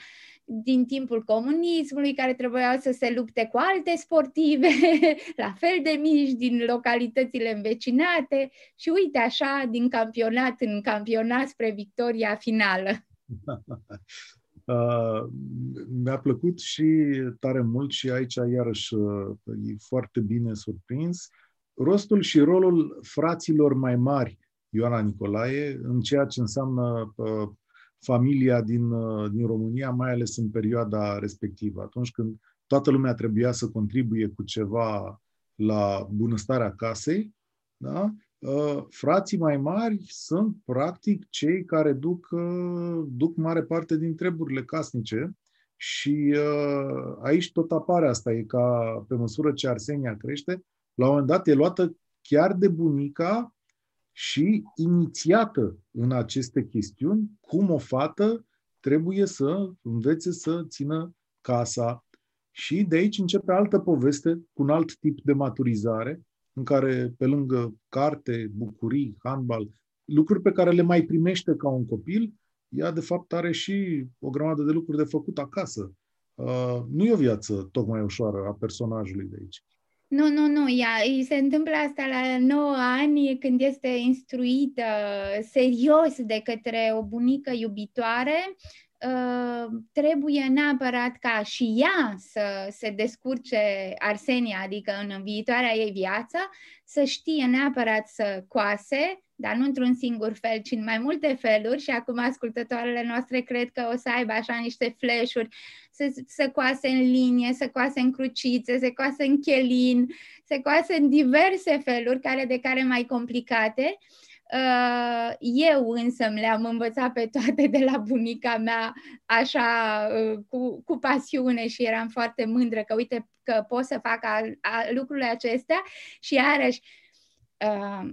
din timpul comunismului, care trebuiau să se lupte cu alte sportive, la fel de mici, din localitățile învecinate și uite așa, din campionat în campionat spre victoria finală. Uh, mi-a plăcut și tare mult și aici iarăși uh, e foarte bine surprins rostul și rolul fraților mai mari, Ioana Nicolae, în ceea ce înseamnă uh, familia din, uh, din România, mai ales în perioada respectivă, atunci când toată lumea trebuia să contribuie cu ceva la bunăstarea casei, da? Uh, frații mai mari sunt practic cei care duc, uh, duc mare parte din treburile casnice și aici tot apare asta, e ca pe măsură ce Arsenia crește, la un moment dat e luată chiar de bunica și inițiată în aceste chestiuni, cum o fată trebuie să învețe să țină casa. Și de aici începe altă poveste cu un alt tip de maturizare, în care, pe lângă carte, bucurii, handbal, lucruri pe care le mai primește ca un copil, ea, de fapt, are și o grămadă de lucruri de făcut acasă. Uh, nu e o viață tocmai ușoară a personajului de aici. Nu, nu, nu. Ea, îi se întâmplă asta la 9 ani când este instruită serios de către o bunică iubitoare. Uh, trebuie neapărat ca și ea să se descurce Arsenia, adică în viitoarea ei viață, să știe neapărat să coase, dar nu într-un singur fel, ci în mai multe feluri. Și acum ascultătoarele noastre cred că o să aibă așa niște flash-uri, să, să coase în linie, să coase în crucițe, să coase în chelin, să coase în diverse feluri, care de care mai complicate. Uh, eu însă le-am învățat pe toate de la bunica mea așa uh, cu, cu pasiune și eram foarte mândră că uite că pot să fac a, a, lucrurile acestea. Și iarăși uh,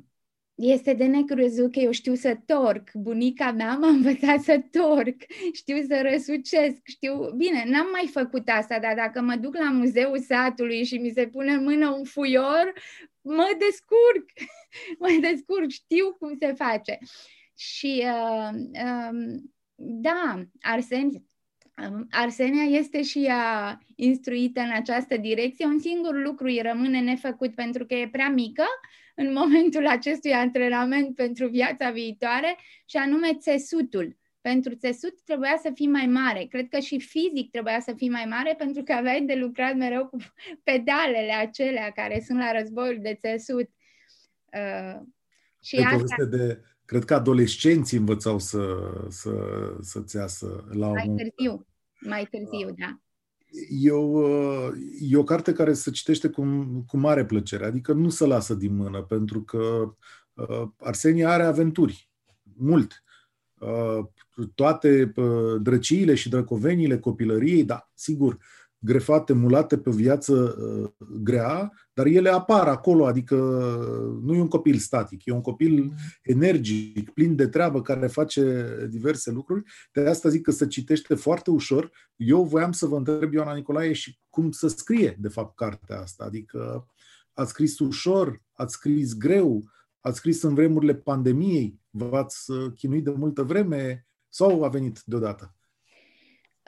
este de necrezut că eu știu să torc. Bunica mea m-a învățat să torc, știu să răsucesc, știu... Bine, n-am mai făcut asta, dar dacă mă duc la muzeul satului și mi se pune în mână un fuior, mă descurc, mă descurc, știu cum se face. Și uh, uh, da, Arsenia, um, Arsenia este și ea instruită în această direcție. Un singur lucru îi rămâne nefăcut pentru că e prea mică, în momentul acestui antrenament pentru viața viitoare și anume țesutul. Pentru țesut trebuia să fii mai mare. Cred că și fizic trebuia să fii mai mare pentru că aveai de lucrat mereu cu pedalele acelea care sunt la războiul de țesut. Uh, și cred asta... de, cred că adolescenții învățau să, să, să-ți iasă la mai un... târziu. Mai târziu, da eu, e o carte care se citește cu, cu mare plăcere, adică nu se lasă din mână, pentru că uh, Arsenia are aventuri, mult. Uh, toate uh, drăciile și drăcoveniile copilăriei, da, sigur, grefate, mulate pe viață uh, grea, dar ele apar acolo, adică nu e un copil static, e un copil energic, plin de treabă, care face diverse lucruri. De asta zic că se citește foarte ușor. Eu voiam să vă întreb, Ioana Nicolae, și cum să scrie, de fapt, cartea asta. Adică ați scris ușor, ați scris greu, ați scris în vremurile pandemiei, v-ați chinuit de multă vreme sau a venit deodată?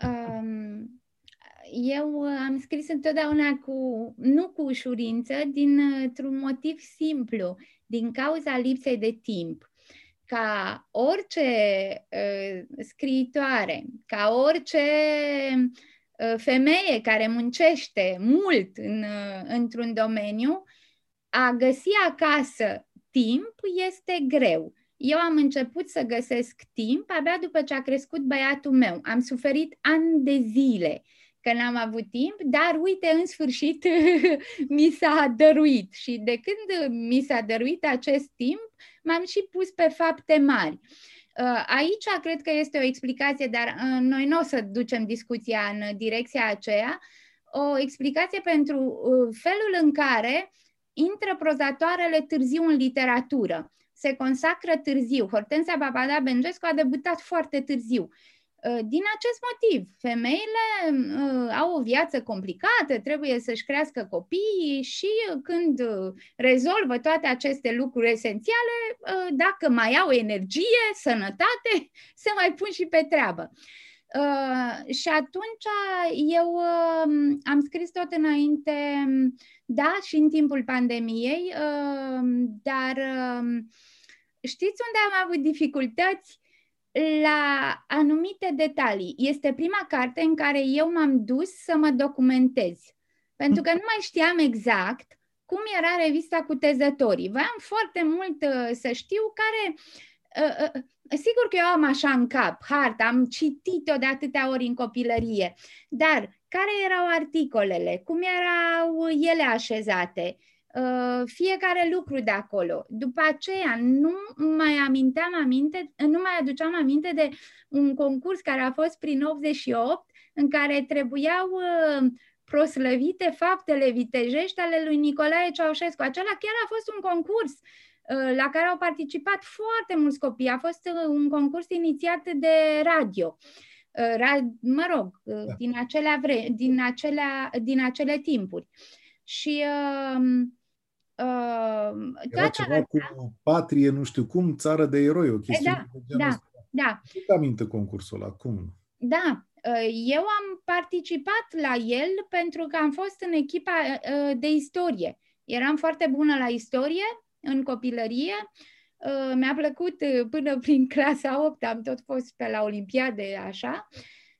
Um eu uh, am scris întotdeauna cu, nu cu ușurință, dintr-un motiv simplu, din cauza lipsei de timp. Ca orice uh, scriitoare, ca orice uh, femeie care muncește mult în, uh, într-un domeniu, a găsi acasă timp este greu. Eu am început să găsesc timp abia după ce a crescut băiatul meu. Am suferit ani de zile că n-am avut timp, dar uite, în sfârșit mi s-a dăruit și de când mi s-a dăruit acest timp, m-am și pus pe fapte mari. Uh, aici cred că este o explicație, dar uh, noi nu o să ducem discuția în direcția aceea, o explicație pentru uh, felul în care intră prozatoarele târziu în literatură. Se consacră târziu. Hortensia Papada Bengescu a debutat foarte târziu Uh, din acest motiv, femeile uh, au o viață complicată, trebuie să-și crească copiii și când uh, rezolvă toate aceste lucruri esențiale, uh, dacă mai au energie, sănătate, se mai pun și pe treabă. Uh, și atunci eu uh, am scris tot înainte, da, și în timpul pandemiei, uh, dar uh, știți unde am avut dificultăți? La anumite detalii. Este prima carte în care eu m-am dus să mă documentez. Pentru că nu mai știam exact cum era revista cu tezătorii. Voiam foarte mult uh, să știu care... Uh, uh, sigur că eu am așa în cap harta, am citit-o de atâtea ori în copilărie, dar care erau articolele, cum erau ele așezate, Uh, fiecare lucru de acolo. După aceea nu mai aminteam aminte, nu mai aduceam aminte de un concurs care a fost prin 88 în care trebuiau uh, proslăvite faptele vitejești ale lui Nicolae Ceaușescu. Acela chiar a fost un concurs uh, la care au participat foarte mulți copii. A fost un concurs inițiat de radio. Mă rog, da. din, acelea vre- din, acelea, din acele timpuri. Și uh, Uh, Era ceva asta, cu patrie, nu știu cum, țară de eroi, o chestie da, de genul da, ăsta. da. Nu aminte concursul ăla, cum? Da, uh, eu am participat la el pentru că am fost în echipa uh, de istorie. Eram foarte bună la istorie în copilărie. Uh, mi-a plăcut uh, până prin clasa 8, am tot fost pe la Olimpiade, așa.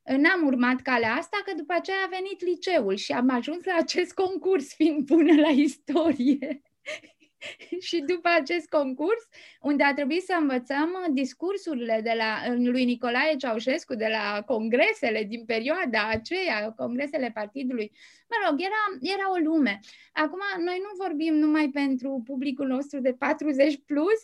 N-am urmat calea asta, că după aceea a venit liceul și am ajuns la acest concurs, fiind bună la istorie. și după acest concurs, unde a trebuit să învățăm discursurile de la, lui Nicolae Ceaușescu, de la congresele din perioada aceea, congresele partidului, mă rog, era, era o lume. Acum, noi nu vorbim numai pentru publicul nostru de 40 plus,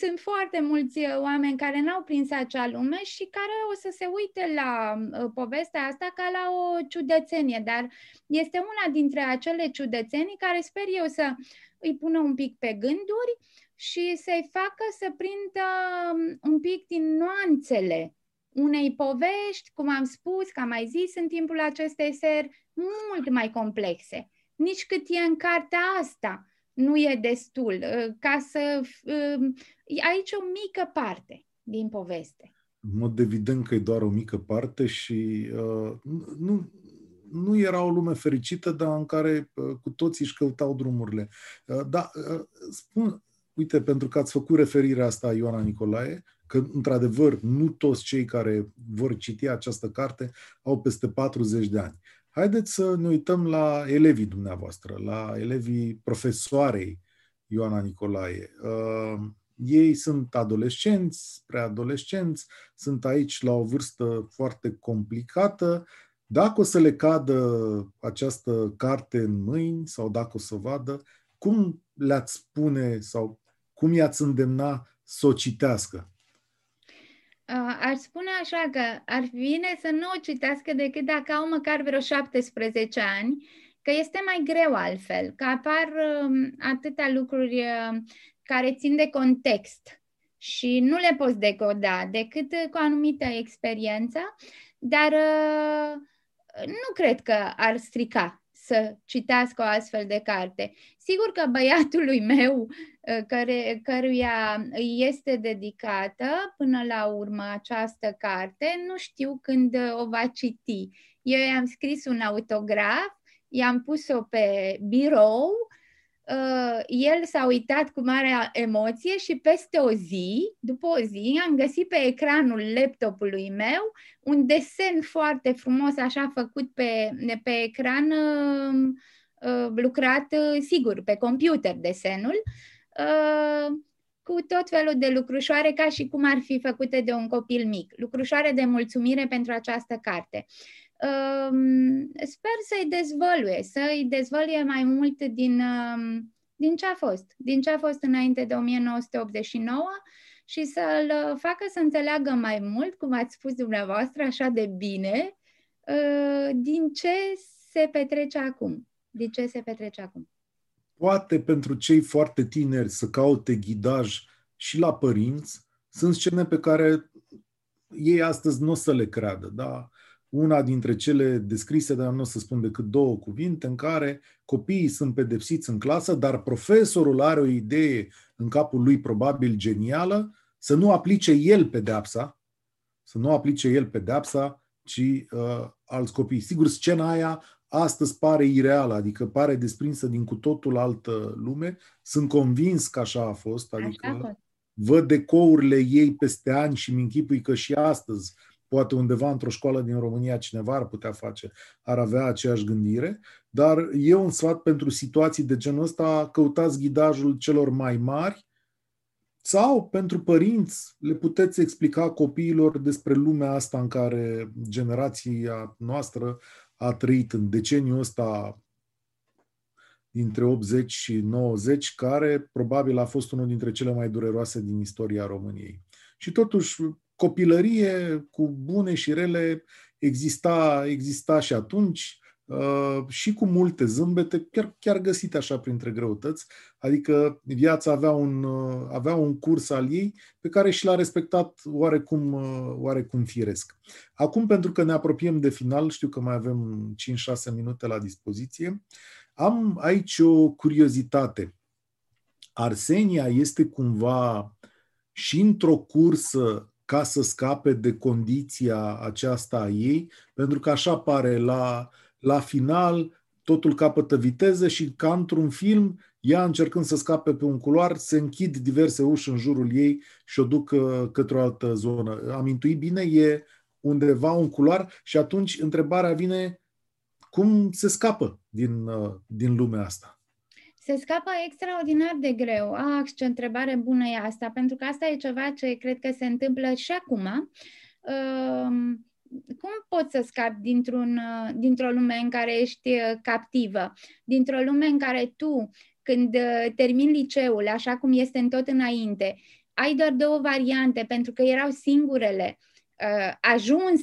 sunt foarte mulți oameni care n-au prins acea lume și care o să se uite la uh, povestea asta ca la o ciudățenie, dar este una dintre acele ciudățenii care sper eu să îi pună un pic pe gânduri și să-i facă să prindă um, un pic din nuanțele unei povești, cum am spus, că am mai zis în timpul acestei seri, mult mai complexe. Nici cât e în cartea asta nu e destul, uh, ca să... Um, aici o mică parte din poveste. În mod evident că e doar o mică parte și uh, nu, nu era o lume fericită, dar în care uh, cu toții își căutau drumurile. Uh, da, uh, spun, uite, pentru că ați făcut referirea asta, Ioana Nicolae, că, într-adevăr, nu toți cei care vor citi această carte au peste 40 de ani. Haideți să ne uităm la elevii dumneavoastră, la elevii profesoarei Ioana Nicolae. Uh, ei sunt adolescenți, preadolescenți, sunt aici la o vârstă foarte complicată dacă o să le cadă această carte în mâini sau dacă o să vadă, cum le-ați spune sau cum i-ați îndemna să o citească? Aș spune așa că ar fi bine să nu o citească decât dacă au măcar vreo 17 ani, că este mai greu altfel, că apar um, atâtea lucruri um, care țin de context și nu le poți decoda decât cu o anumită experiență, dar uh, nu cred că ar strica să citească o astfel de carte. Sigur că băiatului meu, uh, care, căruia este dedicată până la urmă această carte, nu știu când o va citi. Eu i-am scris un autograf, i-am pus-o pe birou uh, el s-a uitat cu mare emoție și peste o zi, după o zi, am găsit pe ecranul laptopului meu un desen foarte frumos, așa făcut pe, pe ecran, uh, uh, lucrat, uh, sigur, pe computer desenul, uh, cu tot felul de lucrușoare, ca și cum ar fi făcute de un copil mic. Lucrușoare de mulțumire pentru această carte. Uh, sper să-i dezvăluie, să-i dezvăluie mai mult din, din ce a fost, din ce a fost înainte de 1989 și să-l facă să înțeleagă mai mult, cum ați spus dumneavoastră, așa de bine, ă, din ce se petrece acum. Din ce se petrece acum. Poate pentru cei foarte tineri să caute ghidaj și la părinți, sunt scene pe care ei astăzi nu o să le creadă, da? Una dintre cele descrise, dar nu o să spun decât două cuvinte, în care copiii sunt pedepsiți în clasă, dar profesorul are o idee în capul lui probabil genială, să nu aplice el pedepsa, să nu aplice el pedepsa, ci uh, alți copii. Sigur, scena aia astăzi pare ireală, adică pare desprinsă din cu totul altă lume. Sunt convins că așa a fost, adică așa a fost. văd decourile ei peste ani și mi închipui că și astăzi poate undeva într-o școală din România cineva ar putea face, ar avea aceeași gândire, dar eu un sfat pentru situații de genul ăsta, căutați ghidajul celor mai mari sau pentru părinți le puteți explica copiilor despre lumea asta în care generația noastră a trăit în deceniul ăsta dintre 80 și 90, care probabil a fost unul dintre cele mai dureroase din istoria României. Și totuși, copilărie cu bune și rele exista, exista și atunci uh, și cu multe zâmbete, chiar, chiar găsite așa printre greutăți, adică viața avea un, uh, avea un curs al ei pe care și l-a respectat oarecum, uh, oarecum firesc. Acum, pentru că ne apropiem de final, știu că mai avem 5-6 minute la dispoziție, am aici o curiozitate. Arsenia este cumva și într-o cursă ca să scape de condiția aceasta a ei, pentru că așa pare la, la final, totul capătă viteză și ca într-un film, ea încercând să scape pe un culoar, se închid diverse uși în jurul ei și o duc uh, către o altă zonă. Am intuit bine, e undeva un culoar și atunci întrebarea vine cum se scapă din, uh, din lumea asta? Se scapă extraordinar de greu. Ah, ce întrebare bună e asta, pentru că asta e ceva ce cred că se întâmplă și acum. Uh, cum poți să scapi dintr-un, uh, dintr-o lume în care ești uh, captivă, dintr-o lume în care tu, când uh, termin liceul, așa cum este în tot înainte, ai doar două variante, pentru că erau singurele, ajuns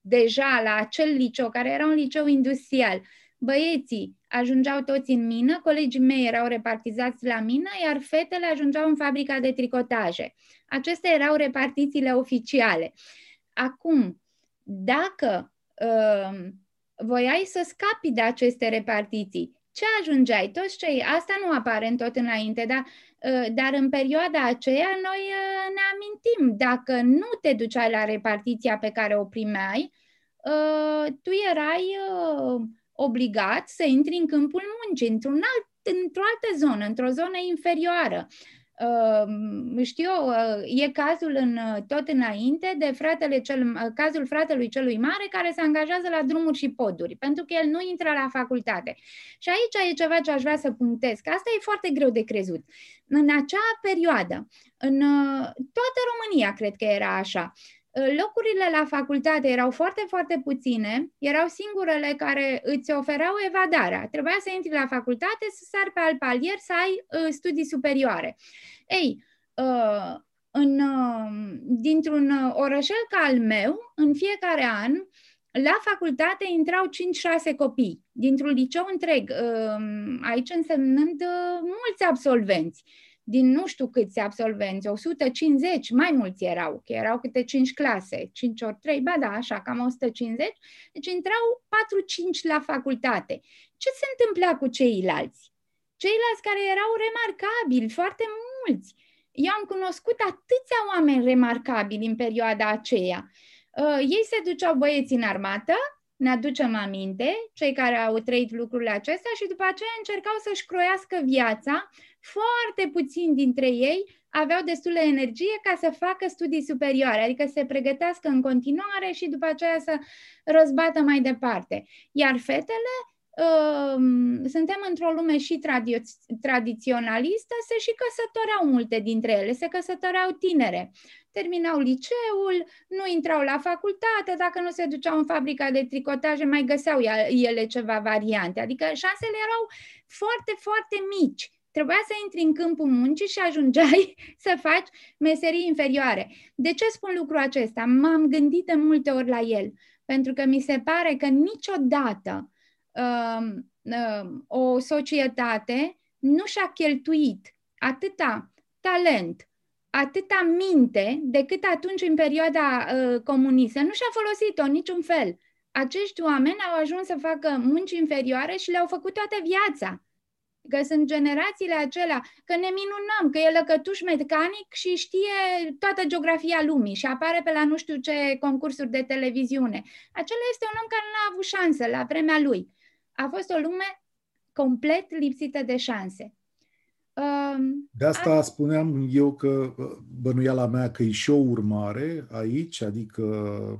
deja la acel liceu, care era un liceu industrial, băieții ajungeau toți în mină, colegii mei erau repartizați la mină, iar fetele ajungeau în fabrica de tricotaje. Acestea erau repartițiile oficiale. Acum, dacă uh, voiai să scapi de aceste repartiții, ce ajungeai? Toți cei, asta nu apare în tot înainte, dar, uh, dar în perioada aceea noi uh, ne amintim, dacă nu te duceai la repartiția pe care o primeai, uh, tu erai uh, obligat să intri în câmpul muncii, într-un alt, într-o altă zonă, într-o zonă inferioară. Uh, știu, uh, e cazul în uh, tot înainte de fratele cel, cazul fratelui celui mare care se angajează la drumuri și poduri, pentru că el nu intră la facultate. Și aici e ceva ce aș vrea să punctez, că asta e foarte greu de crezut. În acea perioadă, în toată România cred că era așa, locurile la facultate erau foarte, foarte puține, erau singurele care îți ofereau evadarea. Trebuia să intri la facultate, să sari pe alt palier, să ai uh, studii superioare. Ei, uh, în, uh, dintr-un orășel ca al meu, în fiecare an, la facultate intrau 5-6 copii, dintr-un liceu întreg, aici însemnând mulți absolvenți din nu știu câți absolvenți, 150, mai mulți erau, că erau câte 5 clase, 5 ori 3, ba da, așa, cam 150, deci intrau 4-5 la facultate. Ce se întâmpla cu ceilalți? Ceilalți care erau remarcabili, foarte mulți. Eu am cunoscut atâția oameni remarcabili în perioada aceea. Uh, ei se duceau băieți în armată, ne aducem aminte, cei care au trăit lucrurile acestea și după aceea încercau să-și croiască viața. Foarte puțini dintre ei aveau destulă energie ca să facă studii superioare, adică să se pregătească în continuare și după aceea să răzbată mai departe. Iar fetele Ehm, suntem într-o lume și tradiț- tradiționalistă, se și căsătoreau multe dintre ele, se căsătoreau tinere. Terminau liceul, nu intrau la facultate, dacă nu se duceau în fabrica de tricotaje, mai găseau ele ceva variante. Adică șansele erau foarte, foarte mici. Trebuia să intri în câmpul muncii și ajungeai să faci meserii inferioare. De ce spun lucrul acesta? M-am gândit de multe ori la el, pentru că mi se pare că niciodată uh, uh, o societate nu și-a cheltuit atâta talent, atâta minte, decât atunci în perioada uh, comunistă. Nu și-a folosit-o niciun fel. Acești oameni au ajuns să facă munci inferioare și le-au făcut toată viața. Că sunt generațiile acelea, că ne minunăm, că e lăcătuș mecanic și știe toată geografia lumii și apare pe la nu știu ce concursuri de televiziune. Acela este un om care nu a avut șansă la vremea lui a fost o lume complet lipsită de șanse. Um, de asta a... spuneam eu că bănuiala mea că e și o urmare aici, adică uh,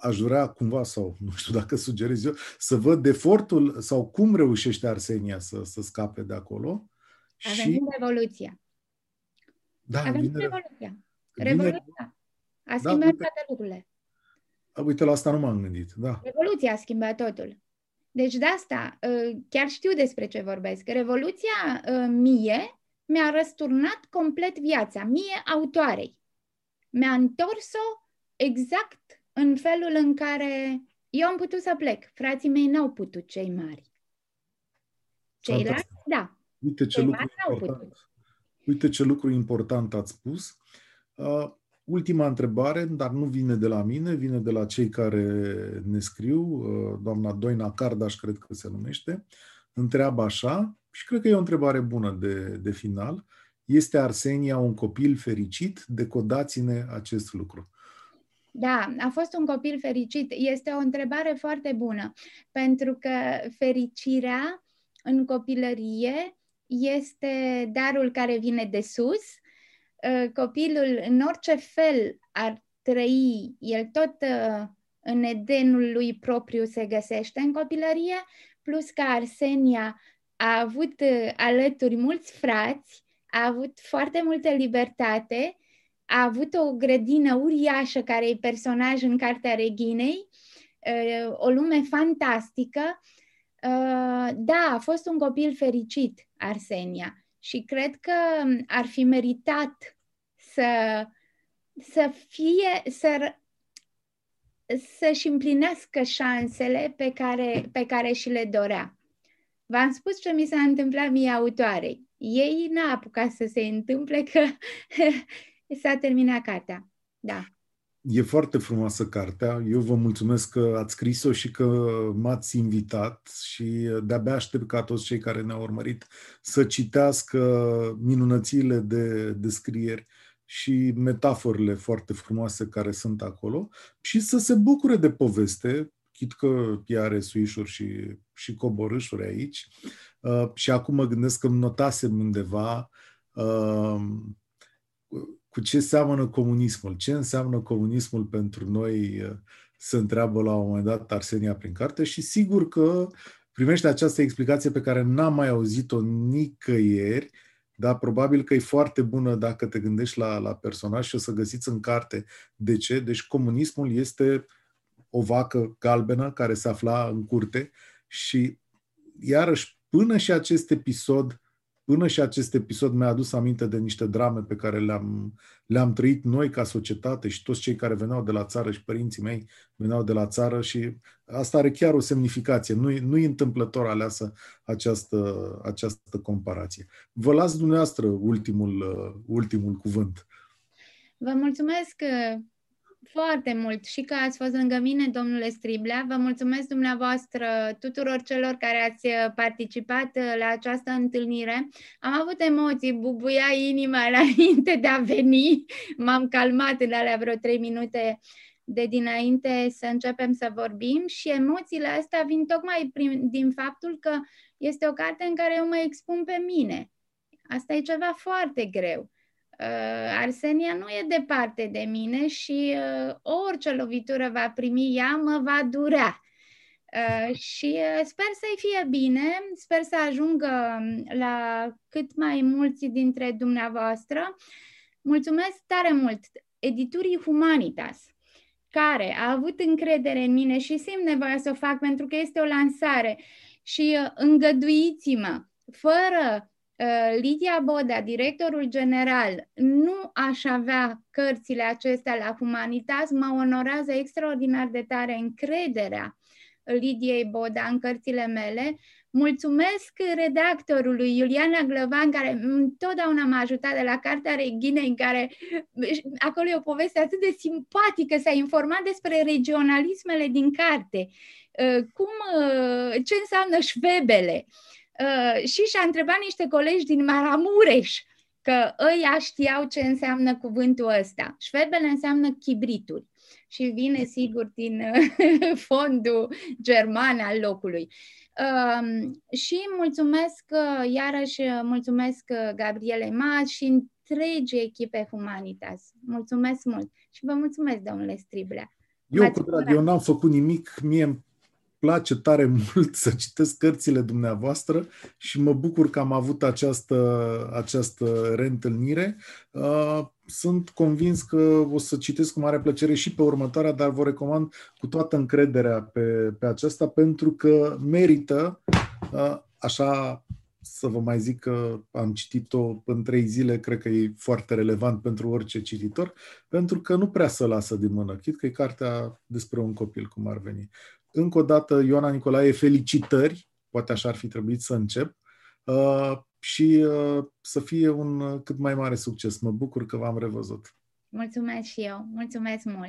aș vrea cumva, sau nu știu dacă sugerez eu, să văd efortul sau cum reușește Arsenia să, să scape de acolo. Avem și... revoluția. Da, Avem vine... revoluția. Revoluția. Vine... A da, schimbat da, toate lucrurile. Uite, la asta nu m-am gândit, da. Revoluția a schimbat totul. Deci de asta ă, chiar știu despre ce vorbesc. Revoluția ă, mie mi-a răsturnat complet viața, mie autoarei. Mi-a întors-o exact în felul în care eu am putut să plec. Frații mei n-au putut, cei mari. Ceilalți, da. Uite ce, lucru important. Uite ce lucru important ați spus. Uh, Ultima întrebare, dar nu vine de la mine, vine de la cei care ne scriu, uh, doamna Doina Cardaș, cred că se numește, întreabă așa, și cred că e o întrebare bună de, de final, Este Arsenia un copil fericit? Decodați-ne acest lucru. Da, a fost un copil fericit. Este o întrebare foarte bună, pentru că fericirea în copilărie este darul care vine de sus. Uh, copilul, în orice fel ar trăi, el tot uh, în edenul lui propriu se găsește în copilărie, plus că Arsenia a avut uh, alături mulți frați, a avut foarte multă libertate, a avut o grădină uriașă care e personaj în Cartea Reginei, o lume fantastică Uh, da, a fost un copil fericit, Arsenia, și cred că ar fi meritat să, să fie, să, să-și împlinească șansele pe care, pe care și le dorea. V-am spus ce mi s-a întâmplat mie autoarei. Ei n-a apucat să se întâmple că s-a terminat cartea. Da. E foarte frumoasă cartea. Eu vă mulțumesc că ați scris-o și că m-ați invitat și de-abia aștept ca toți cei care ne-au urmărit să citească minunățile de descrieri și metaforele foarte frumoase care sunt acolo și să se bucure de poveste, chit că ea are suișuri și, și coborâșuri aici. Uh, și acum mă gândesc că îmi notasem undeva uh, cu ce seamănă comunismul, ce înseamnă comunismul pentru noi, uh, se întreabă la un moment dat Arsenia prin carte și sigur că primește această explicație pe care n-am mai auzit-o nicăieri, dar probabil că e foarte bună dacă te gândești la, la personaj și o să găsiți în carte de ce. Deci comunismul este o vacă galbenă care se afla în curte și iarăși până și acest episod Până și acest episod mi-a adus aminte de niște drame pe care le-am, le-am trăit noi ca societate și toți cei care veneau de la țară și părinții mei veneau de la țară și asta are chiar o semnificație. Nu, nu-i întâmplător aleasă această, această comparație. Vă las dumneavoastră ultimul, ultimul cuvânt. Vă mulțumesc foarte mult și că ați fost lângă mine, domnule Striblea. Vă mulțumesc dumneavoastră tuturor celor care ați uh, participat uh, la această întâlnire. Am avut emoții, bubuia inima înainte de a veni. M-am calmat în alea vreo trei minute de dinainte să începem să vorbim și emoțiile astea vin tocmai prin, din faptul că este o carte în care eu mă expun pe mine. Asta e ceva foarte greu uh, Arsenia nu e departe de mine și uh, orice lovitură va primi ea mă va durea. Uh, și uh, sper să-i fie bine, sper să ajungă um, la cât mai mulți dintre dumneavoastră. Mulțumesc tare mult editurii Humanitas, care a avut încredere în mine și simt nevoia să o fac pentru că este o lansare și uh, îngăduiți-mă, fără Uh, Lidia Boda, directorul general, nu aș avea cărțile acestea la Humanitas, mă onorează extraordinar de tare încrederea Lidiei Boda în cărțile mele. Mulțumesc redactorului Iuliana Glăvan, care întotdeauna m-a ajutat de la Cartea Reghinei, în care acolo e o poveste atât de simpatică, s-a informat despre regionalismele din carte, uh, cum, uh, ce înseamnă șvebele, Uh, și și-a întrebat niște colegi din Maramureș că ăia știau ce înseamnă cuvântul ăsta. Șvebele înseamnă chibrituri și vine sigur din uh, fondul german al locului. Uh, și mulțumesc, uh, iarăși mulțumesc uh, Gabriele Maz și întregi echipe Humanitas. Mulțumesc mult și vă mulțumesc, domnule Striblea. Eu, cu drag, eu n-am făcut nimic, mie place tare mult să citesc cărțile dumneavoastră și mă bucur că am avut această, această reîntâlnire. Uh, sunt convins că o să citesc cu mare plăcere și pe următoarea, dar vă recomand cu toată încrederea pe, pe aceasta pentru că merită, uh, așa să vă mai zic că am citit-o în trei zile, cred că e foarte relevant pentru orice cititor, pentru că nu prea să lasă din mână. Chit că e cartea despre un copil, cum ar veni. Încă o dată, Ioana Nicolae, felicitări, poate așa ar fi trebuit să încep, uh, și uh, să fie un uh, cât mai mare succes. Mă bucur că v-am revăzut. Mulțumesc și eu, mulțumesc mult!